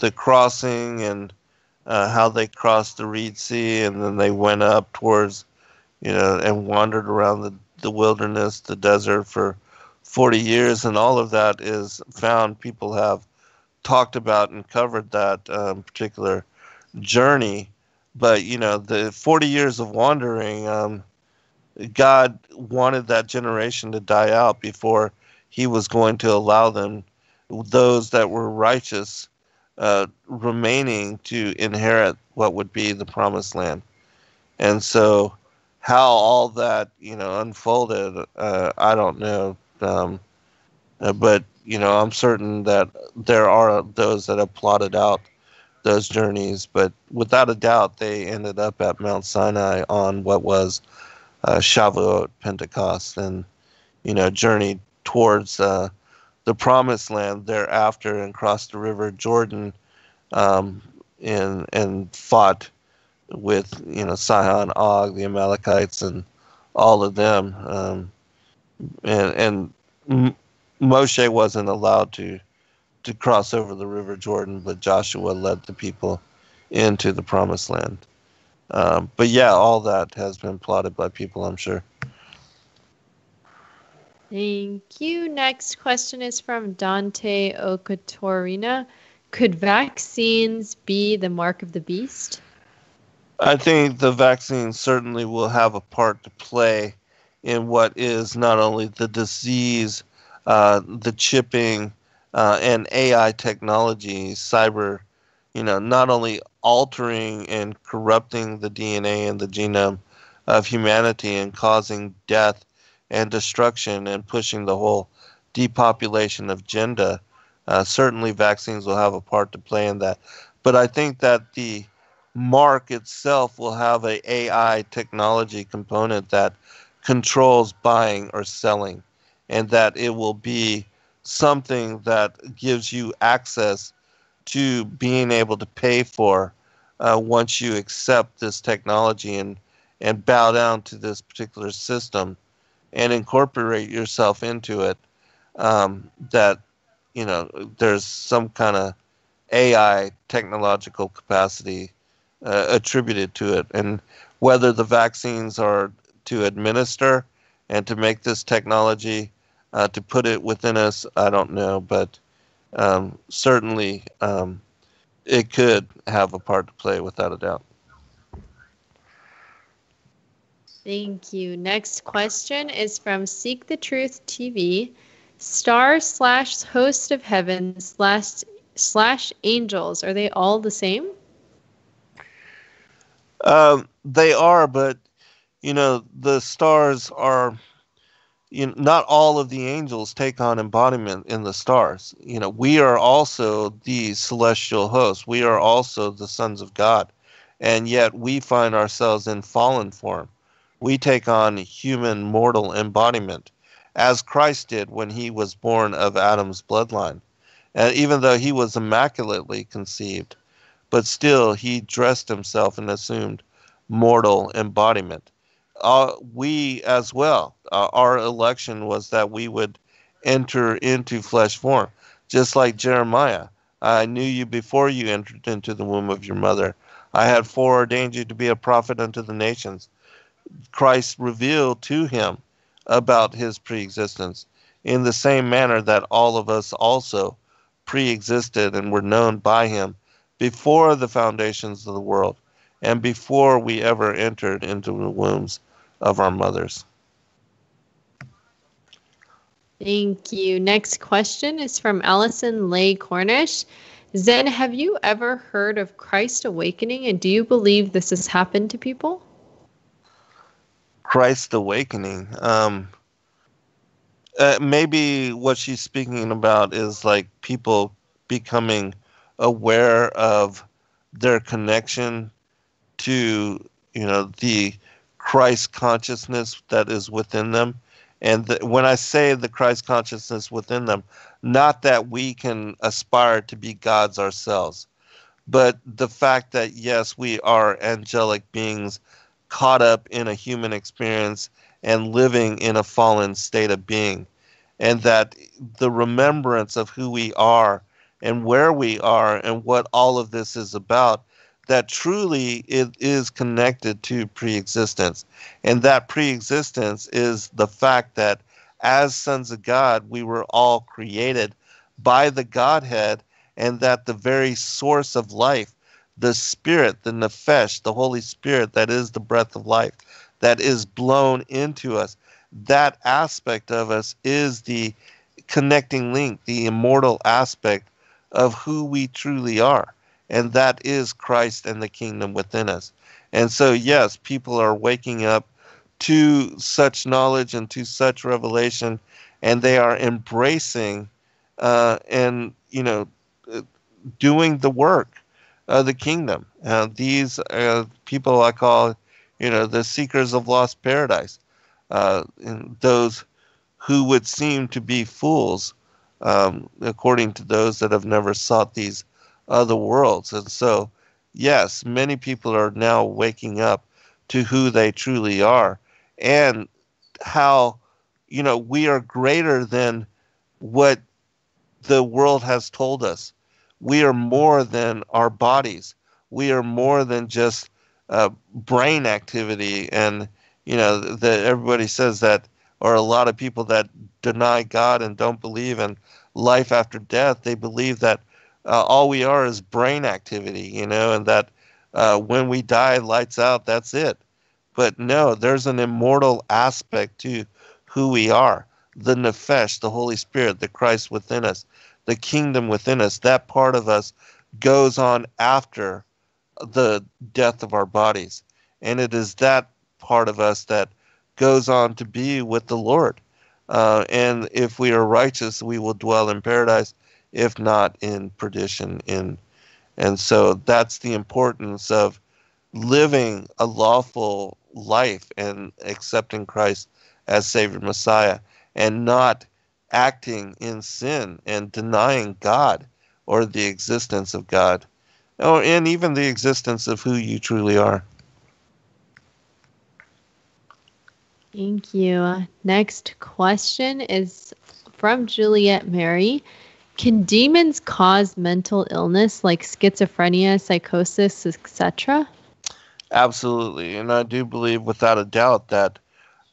the crossing and uh, how they crossed the Reed Sea, and then they went up towards, you know, and wandered around the, the wilderness, the desert for 40 years, and all of that is found. People have talked about and covered that um, particular journey. But, you know, the 40 years of wandering, um, God wanted that generation to die out before he was going to allow them, those that were righteous, uh, remaining to inherit what would be the promised land. And so, how all that you know unfolded, uh, I don't know. Um, uh, but you know, I'm certain that there are those that have plotted out those journeys. But without a doubt, they ended up at Mount Sinai on what was uh, Shavuot, Pentecost, and you know, journeyed towards uh, the Promised Land thereafter, and crossed the River Jordan, um, and and fought with you know Sihon, Og, the Amalekites, and all of them. Um, and and Moshe wasn't allowed to to cross over the river Jordan, but Joshua led the people into the promised land. Um, but yeah, all that has been plotted by people, I'm sure. Thank you. Next question is from Dante Okatorina. Could vaccines be the mark of the beast? I think the vaccine certainly will have a part to play in what is not only the disease, uh, the chipping, uh, and AI technology, cyber, you know, not only altering and corrupting the DNA and the genome of humanity and causing death and destruction and pushing the whole depopulation of gender. Uh, certainly, vaccines will have a part to play in that. But I think that the mark itself will have a AI technology component that controls buying or selling, and that it will be something that gives you access to being able to pay for uh, once you accept this technology and and bow down to this particular system and incorporate yourself into it um, that you know there's some kind of AI technological capacity uh, attributed to it and whether the vaccines are to administer and to make this technology uh, to put it within us. I don't know, but um, certainly um, it could have a part to play without a doubt. Thank you. Next question is from Seek the Truth TV. Star slash host of heaven slash slash angels. Are they all the same? Um, they are, but you know, the stars are, you know, not all of the angels take on embodiment in the stars. You know, we are also the celestial hosts. We are also the sons of God. And yet we find ourselves in fallen form. We take on human mortal embodiment, as Christ did when he was born of Adam's bloodline. And even though he was immaculately conceived, but still he dressed himself and assumed mortal embodiment. Uh, we as well, uh, our election was that we would enter into flesh form, just like Jeremiah. I knew you before you entered into the womb of your mother. I had foreordained you to be a prophet unto the nations. Christ revealed to him about his preexistence in the same manner that all of us also pre-existed and were known by him before the foundations of the world and before we ever entered into the wombs of our mothers. Thank you. Next question is from Allison Lay Cornish. Zen, have you ever heard of Christ awakening and do you believe this has happened to people? Christ awakening. Um, uh, maybe what she's speaking about is like people becoming aware of their connection to you know the Christ consciousness that is within them. And the, when I say the Christ consciousness within them, not that we can aspire to be gods ourselves, but the fact that yes, we are angelic beings caught up in a human experience and living in a fallen state of being. And that the remembrance of who we are and where we are and what all of this is about, that truly it is connected to preexistence. And that preexistence is the fact that as sons of God, we were all created by the Godhead, and that the very source of life the Spirit, the Nefesh, the Holy Spirit that is the breath of life, that is blown into us. That aspect of us is the connecting link, the immortal aspect of who we truly are. And that is Christ and the kingdom within us. And so, yes, people are waking up to such knowledge and to such revelation, and they are embracing uh, and, you know, doing the work uh, the kingdom. Uh, these uh, people I call, you know, the seekers of lost paradise, uh, those who would seem to be fools, um, according to those that have never sought these other worlds. And so, yes, many people are now waking up to who they truly are and how, you know, we are greater than what the world has told us we are more than our bodies. We are more than just uh, brain activity. And, you know, that everybody says that, or a lot of people that deny God and don't believe in life after death, they believe that uh, all we are is brain activity, you know, and that uh, when we die, lights out, that's it. But no, there's an immortal aspect to who we are the Nefesh, the Holy Spirit, the Christ within us the kingdom within us, that part of us goes on after the death of our bodies. And it is that part of us that goes on to be with the Lord. Uh, and if we are righteous, we will dwell in paradise, if not in perdition. In and so that's the importance of living a lawful life and accepting Christ as Savior Messiah, and not acting in sin and denying God or the existence of God, or and even the existence of who you truly are. Thank you. Next question is from Juliet Mary. Can demons cause mental illness like schizophrenia, psychosis, etc.? Absolutely. And I do believe without a doubt that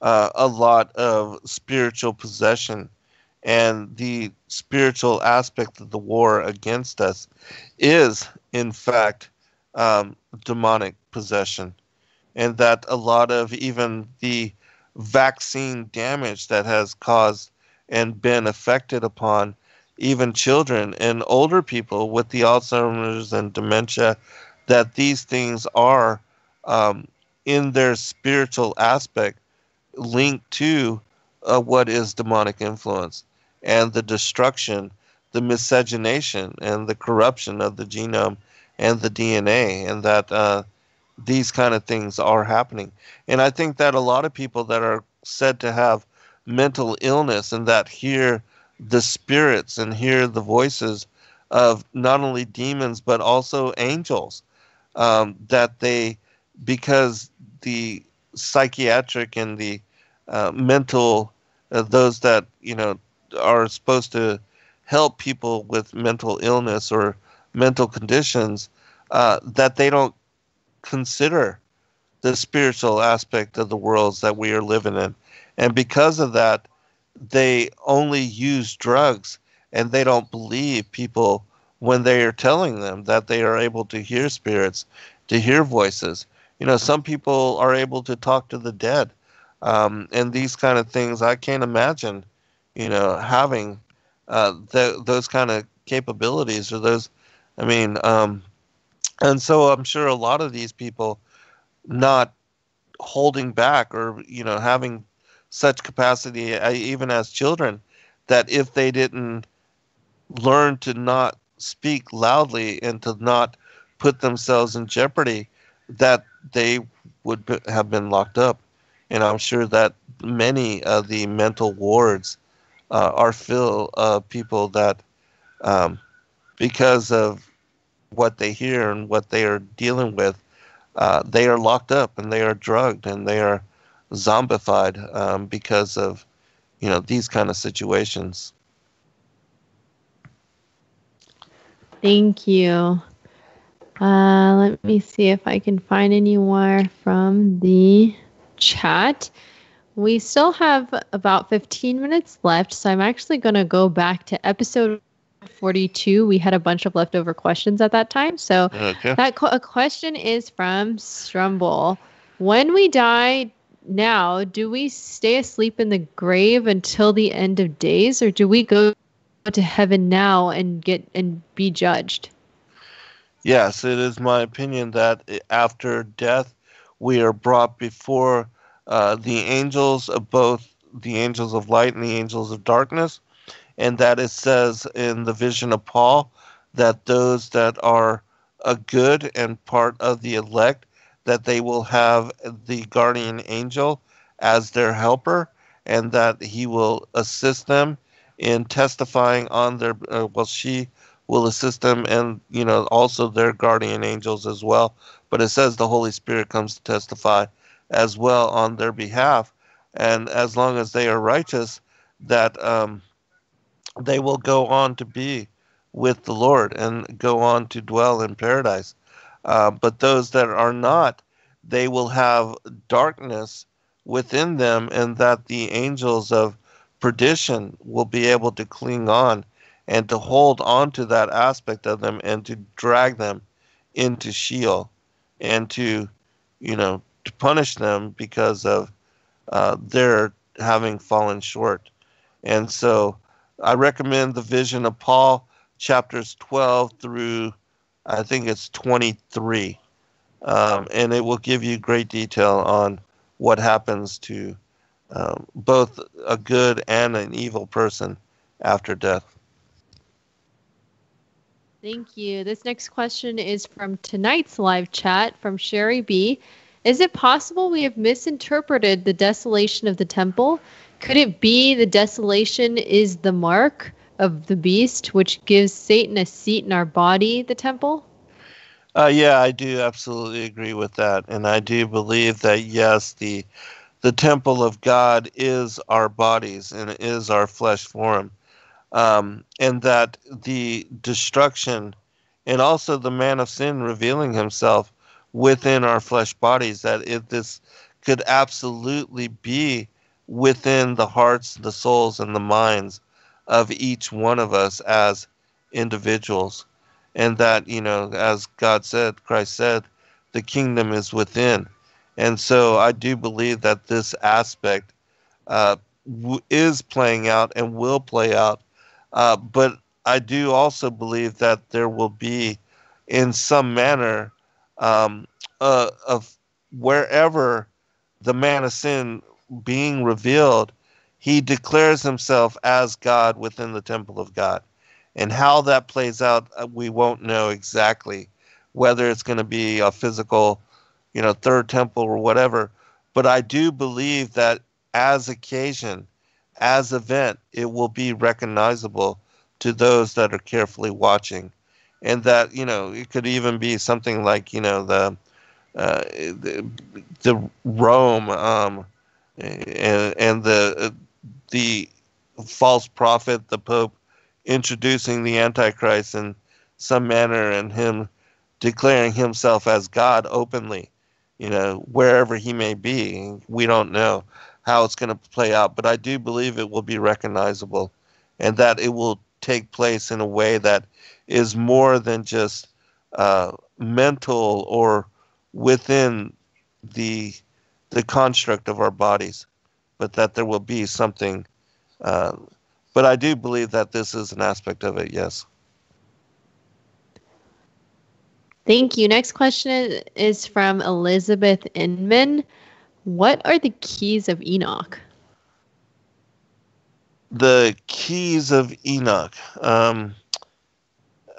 uh, a lot of spiritual possession and the spiritual aspect of the war against us is, in fact, um, demonic possession. And that a lot of even the vaccine damage that has caused and been affected upon even children and older people with the Alzheimer's and dementia, that these things are um, in their spiritual aspect linked to uh, what is demonic influence and the destruction, the miscegenation, and the corruption of the genome and the DNA, and that uh, these kind of things are happening. And I think that a lot of people that are said to have mental illness and that hear the spirits and hear the voices of not only demons but also angels, um, that they because the psychiatric and the uh, mental, uh, those that you know are supposed to help people with mental illness or mental conditions, uh, that they don't consider the spiritual aspect of the worlds that we are living in. And because of that, they only use drugs and they don't believe people when they are telling them that they are able to hear spirits, to hear voices. You know, some people are able to talk to the dead. Um, and these kind of things, I can't imagine, you know, having uh, th- those kind of capabilities or those, I mean, um, and so I'm sure a lot of these people not holding back or, you know, having such capacity, uh, even as children, that if they didn't learn to not speak loudly and to not put themselves in jeopardy, that they would have been locked up. And I'm sure that many of the mental wards uh, are full of people that, um, because of what they hear and what they are dealing with, uh, they are locked up and they are drugged and they are zombified um, because of, you know, these kind of situations. Thank you. Uh, let me see if I can find any more from the chat. We still have about 15 minutes left, so I'm actually going to go back to episode 42. We had a bunch of leftover questions at that time. So okay. that a question is from Strumble. When we die now, do we stay asleep in the grave until the end of days, or do we go to heaven now and get and be judged. Yes, it is my opinion that after death, we are brought before uh, the angels of both the angels of light and the angels of darkness, and that it says in the vision of Paul that those that are a good and part of the elect that they will have the guardian angel as their helper and that he will assist them in testifying on their uh, well she will assist them and you know also their guardian angels as well. But it says the holy spirit comes to testify as well on their behalf. And as long as they are righteous that um, they will go on to be with the lord and go on to dwell in paradise. Uh, but those that are not they will have darkness within them and that the angels of perdition will be able to cling on and to hold on to that aspect of them and to drag them into Sheol and to, you know, to punish them because of uh, their having fallen short. And so I recommend the vision of Paul, chapters 12 through I think it's 23. Um, and it will give you great detail on what happens to um, both a good and an evil person after death. Thank you. This next question is from tonight's live chat from Sherry B. Is it possible we have misinterpreted the desolation of the temple? Could it be the desolation is the mark of the beast, which gives Satan a seat in our body, the temple? Uh, yeah, I do absolutely agree with that. And I do believe that, yes, the the temple of God is our bodies and is our flesh form. Um, and that the destruction and also the man of sin revealing himself within our flesh bodies, that if this could absolutely be within the hearts, the souls, and the minds of each one of us as individuals. And that, you know, as God said, Christ said, the kingdom is within. And so I do believe that this aspect uh, w- is playing out and will play out. Uh, but I do also believe that there will be, in some manner, um, uh, of wherever the man of sin being revealed, he declares himself as God within the temple of God. And how that plays out, uh, we won't know exactly. Whether it's going to be a physical you know, third temple or whatever. But I do believe that as occasion, as event, it will be recognizable to those that are carefully watching. And that, you know, it could even be something like, you know, the uh, the, the Rome um, and and the the false prophet, the Pope, introducing the Antichrist in some manner, and him declaring himself as God openly, you know, wherever he may be. We don't know how it's going to play out, but I do believe it will be recognizable and that it will take place in a way that is more than just uh, mental or within the the construct of our bodies, but that there will be something. Uh, but I do believe that this is an aspect of it. Yes. Thank you. Next question is from Elizabeth Inman. What are the keys of Enoch? The keys of Enoch. Um,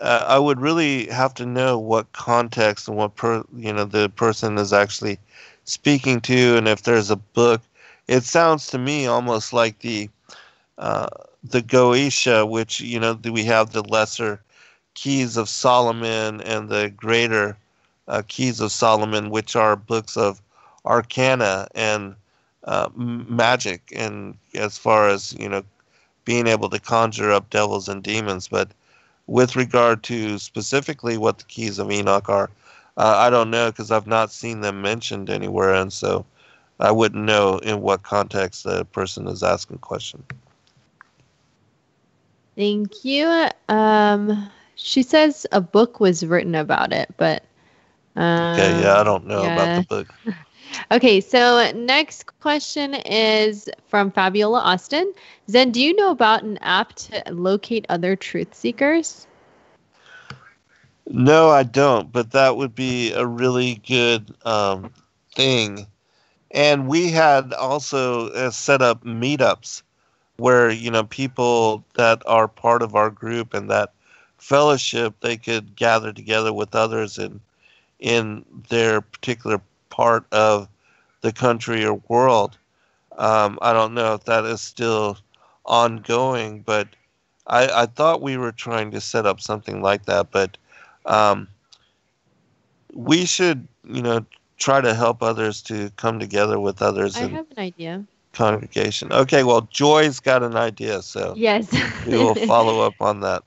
uh, I would really have to know what context and what per, you know the person is actually speaking to, and if there's a book. It sounds to me almost like the uh, the Goetia, which you know we have the lesser keys of Solomon and the greater uh, keys of Solomon, which are books of arcana and uh, magic, and as far as you know, being able to conjure up devils and demons. But with regard to specifically what the keys of Enoch are, uh, I don't know because I've not seen them mentioned anywhere, and so I wouldn't know in what context the person is asking the question. Thank you. Um, she says a book was written about it, but. Um, okay, yeah, I don't know yeah. about the book. <laughs> okay, so next question is from Fabiola Austin. Zen, do you know about an app to locate other truth seekers? No, I don't, but that would be a really good um, thing. And we had also uh, set up meetups where, you know, people that are part of our group and that fellowship, they could gather together with others in in their particular part of the country or world. Um, I don't know if that is still ongoing, but I, I thought we were trying to set up something like that. But um, we should, you know, try to help others to come together with others. I have an idea. Congregation. Okay, well, Joy's got an idea, so yes, we will <laughs> follow up on that.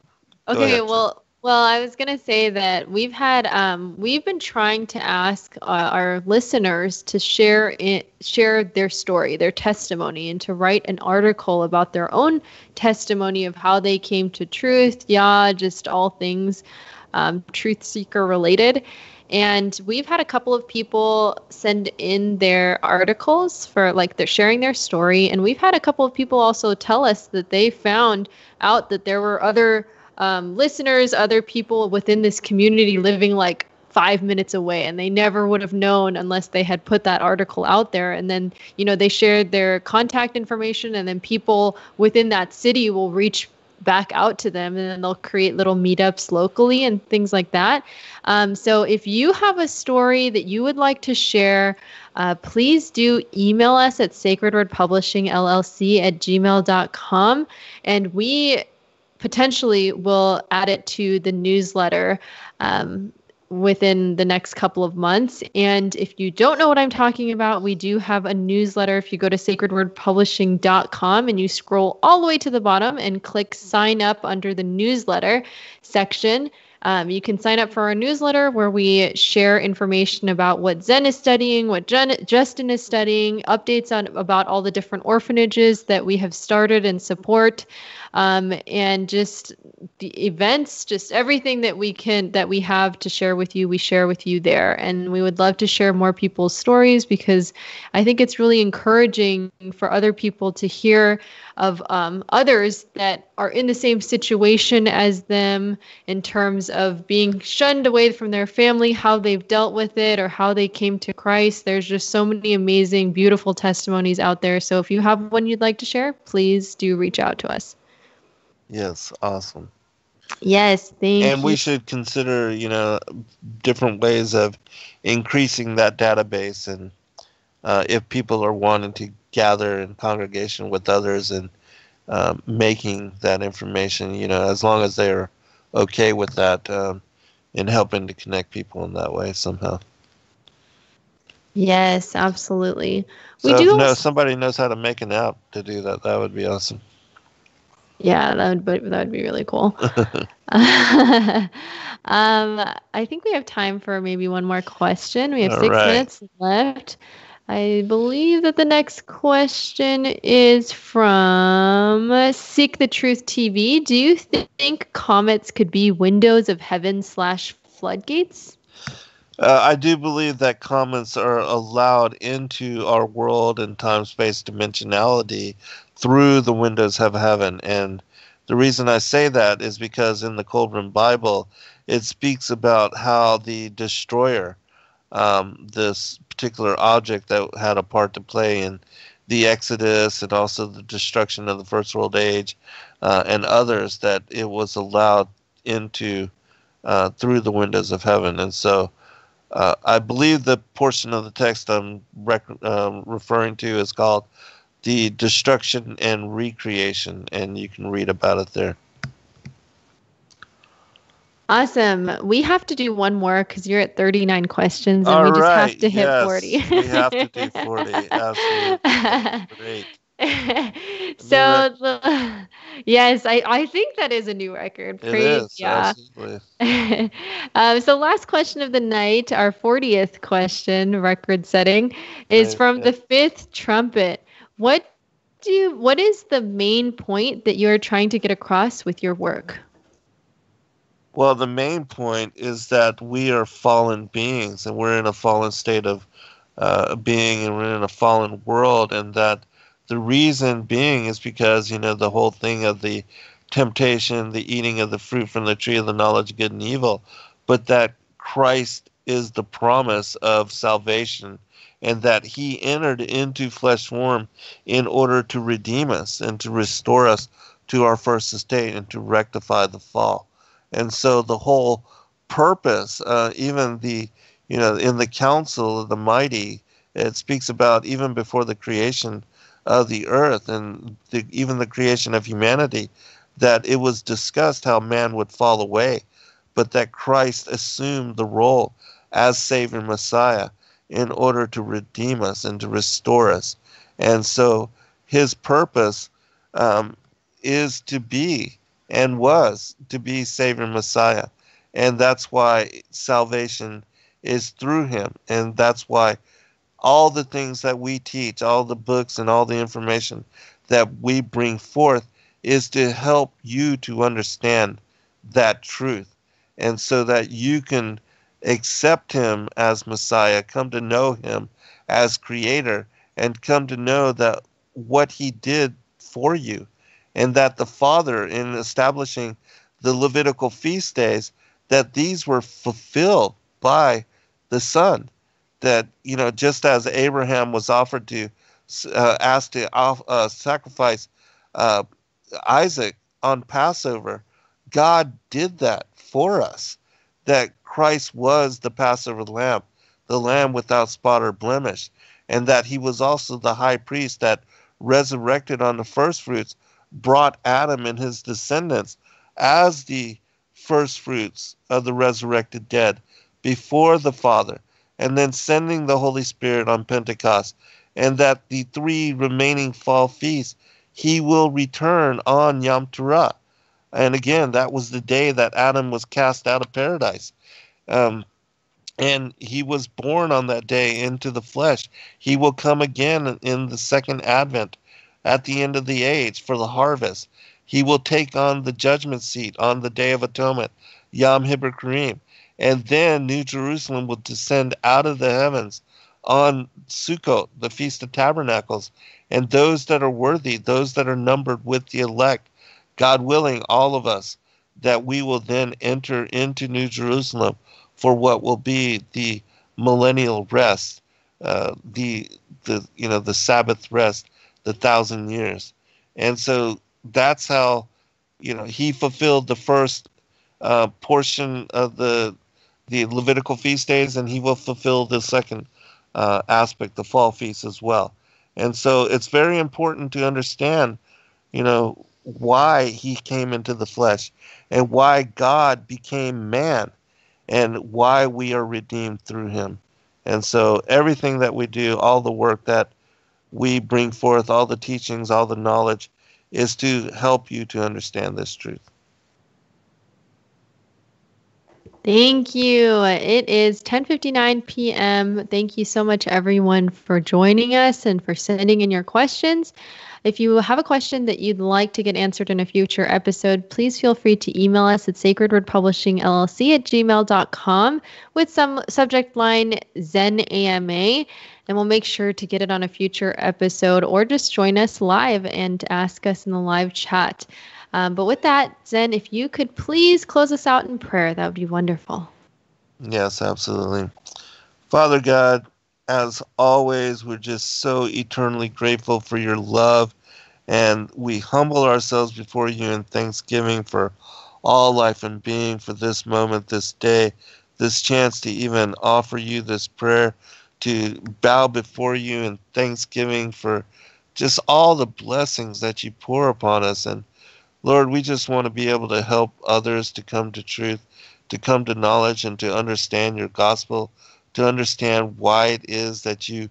Okay, well, well, I was gonna say that we've had um, we've been trying to ask uh, our listeners to share it, share their story, their testimony, and to write an article about their own testimony of how they came to truth. Yeah, just all things um, truth seeker related. And we've had a couple of people send in their articles for like they're sharing their story. And we've had a couple of people also tell us that they found out that there were other um, listeners, other people within this community living like five minutes away and they never would have known unless they had put that article out there and then you know they shared their contact information and then people within that city will reach back out to them and then they'll create little meetups locally and things like that. Um, so if you have a story that you would like to share, uh, please do email us at sacredwordpublishingllc at gmail.com and we potentially we'll add it to the newsletter. Um, within the next couple of months. And if you don't know what I'm talking about, we do have a newsletter. If you go to sacredwordpublishing.com and you scroll all the way to the bottom and click sign up under the newsletter section, um, you can sign up for our newsletter where we share information about what Zen is studying, what Jen, Justin is studying, updates on about all the different orphanages that we have started and support um, and just the events, just everything that we can that we have to share with you, we share with you there. And we would love to share more people's stories because I think it's really encouraging for other people to hear of um, others that are in the same situation as them in terms of being shunned away from their family, how they've dealt with it, or how they came to Christ. There's just so many amazing, beautiful testimonies out there. So if you have one you'd like to share, please do reach out to us. Yes, awesome. Yes, thank and you. we should consider, you know, different ways of increasing that database, and uh, if people are wanting to gather in congregation with others and uh, making that information, you know, as long as they're okay with that, um, and helping to connect people in that way somehow. Yes, absolutely. So we if do. no, somebody knows how to make an app to do that, that would be awesome. Yeah, that would be, that would be really cool. <laughs> <laughs> um, I think we have time for maybe one more question. We have All six right. minutes left. I believe that the next question is from Seek the Truth TV. Do you th- think comets could be windows of heaven slash floodgates? Uh, I do believe that comets are allowed into our world and time space dimensionality through the windows of heaven. And the reason I say that is because in the Kolbrin Bible, it speaks about how the destroyer, um, this particular object that had a part to play in the Exodus and also the destruction of the First World Age uh, and others, that it was allowed into uh, through the windows of heaven. And so uh, I believe the portion of the text I'm rec- um, referring to is called the destruction and recreation, and you can read about it there. Awesome. We have to do one more because you're at 39 questions and All we just right, have to hit yes, 40. we have to do <laughs> 40. Absolutely. <laughs> Great. so <laughs> the, yes, I, I think that is a new record. It is. yeah. Absolutely. um, so last question of the night, our 40th question, record setting, is from yeah. the fifth trumpet. What do you, what is the main point that you're trying to get across with your work? Well, the main point is that we are fallen beings and we're in a fallen state of uh, being and we're in a fallen world, and that the reason being is because, you know, the whole thing of the temptation, the eating of the fruit from the tree of the knowledge of good and evil, but that Christ is the promise of salvation and that he entered into flesh form in order to redeem us and to restore us to our first estate and to rectify the fall. And so the whole purpose, uh, even the, you know, in the council of the mighty, it speaks about even before the creation of the earth and the, even the creation of humanity, that it was discussed how man would fall away, but that Christ assumed the role as Savior Messiah in order to redeem us and to restore us. And so his purpose um, is to be and was to be Savior Messiah. And that's why salvation is through him. And that's why all the things that we teach, all the books and all the information that we bring forth is to help you to understand that truth. And so that you can accept him as Messiah, come to know him as creator, and come to know that what he did for you and that the father in establishing the levitical feast days that these were fulfilled by the son. That you know just as abraham was offered to uh, asked to uh, sacrifice uh, isaac on passover god did that for us that christ was the passover lamb the lamb without spot or blemish and that he was also the high priest that resurrected on the first fruits brought Adam and his descendants as the first fruits of the resurrected dead before the Father, and then sending the Holy Spirit on Pentecost, and that the three remaining fall feasts he will return on Yom Teruah. And again, that was the day that Adam was cast out of paradise. Um, and he was born on that day into the flesh. He will come again in the second advent at the end of the age for the harvest. He will take on the judgment seat on the Day of Atonement, Yom HaKippurim. And then New Jerusalem will descend out of the heavens on Sukkot, the Feast of Tabernacles. And those that are worthy, those that are numbered with the elect, God willing, all of us, that we will then enter into New Jerusalem for what will be the millennial rest, uh, the the you know the Sabbath rest the thousand years. And so that's how, you know, he fulfilled the first uh, portion of the the Levitical feast days, and he will fulfill the second uh, aspect, the fall feast as well. And so it's very important to understand, you know, why he came into the flesh and why God became man and why we are redeemed through him. And so everything that we do, all the work that we bring forth, all the teachings, all the knowledge, is to help you to understand this truth. Thank you. It is 10:59 p.m. Thank you so much everyone for joining us and for sending in your questions. If you have a question that you'd like to get answered in a future episode, please feel free to email us at sacredwordpublishingllc at gmail.com with some subject line Zen AMA, and we'll make sure to get it on a future episode or just join us live and ask us in the live chat. Um, but with that, Zen, if you could please close us out in prayer, that would be wonderful. Yes, absolutely. Father God, as always, we're just so eternally grateful for your love, and we humble ourselves before you in thanksgiving for all life and being, for this moment, this day, this chance to even offer you this prayer, to bow before you in thanksgiving for just all the blessings that you pour upon us and Lord, we just want to be able to help others to come to truth, to come to knowledge, and to understand your gospel, to understand why it is that you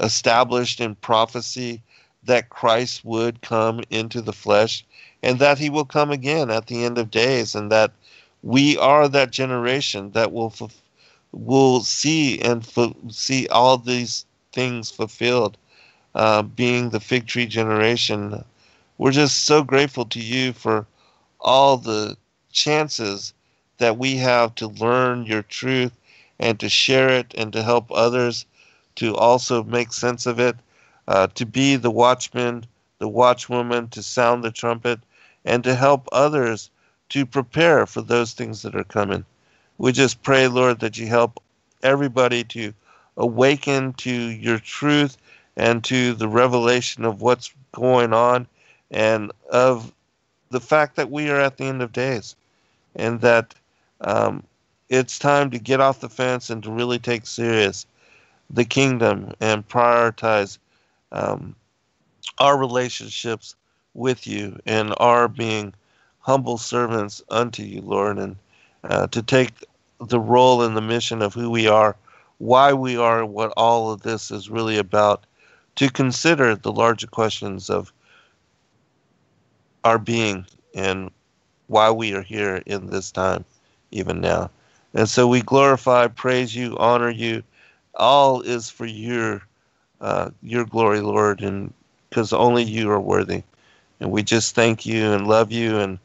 established in prophecy that Christ would come into the flesh and that he will come again at the end of days, and that we are that generation that will will see and see all these things fulfilled, uh, being the fig tree generation we're just so grateful to you for all the chances that we have to learn your truth and to share it and to help others to also make sense of it, uh, to be the watchman, the watchwoman, to sound the trumpet, and to help others to prepare for those things that are coming. We just pray, Lord, that you help everybody to awaken to your truth and to the revelation of what's going on and of the fact that we are at the end of days and that um, it's time to get off the fence and to really take serious the kingdom and prioritize um, our relationships with you and our being humble servants unto you, Lord, and uh, to take the role and the mission of who we are, why we are, what all of this is really about, to consider the larger questions of our being and why we are here in this time, even now. And so we glorify, praise you, honor you. All is for your uh, your glory, Lord, and because only you are worthy. And we just thank you and love you and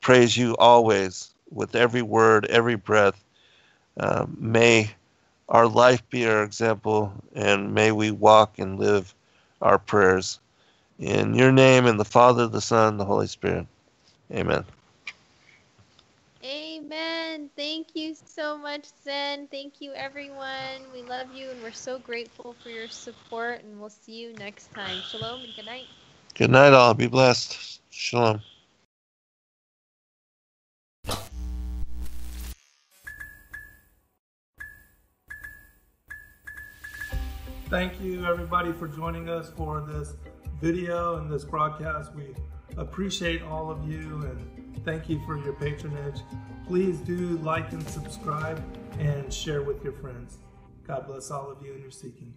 praise you always with every word, every breath. Uh, may our life be our example, and may we walk and live our prayers. In your name, and the Father, the Son, the Holy Spirit. Amen. Amen. Thank you so much, Zen. Thank you, everyone. We love you and we're so grateful for your support, and we'll see you next time. Shalom and good night. Good night, all. Be blessed. Shalom. Thank you, everybody, for joining us for this video and this broadcast. We appreciate all of you and thank you for your patronage. Please do like and subscribe and share with your friends. God bless all of you in your seeking.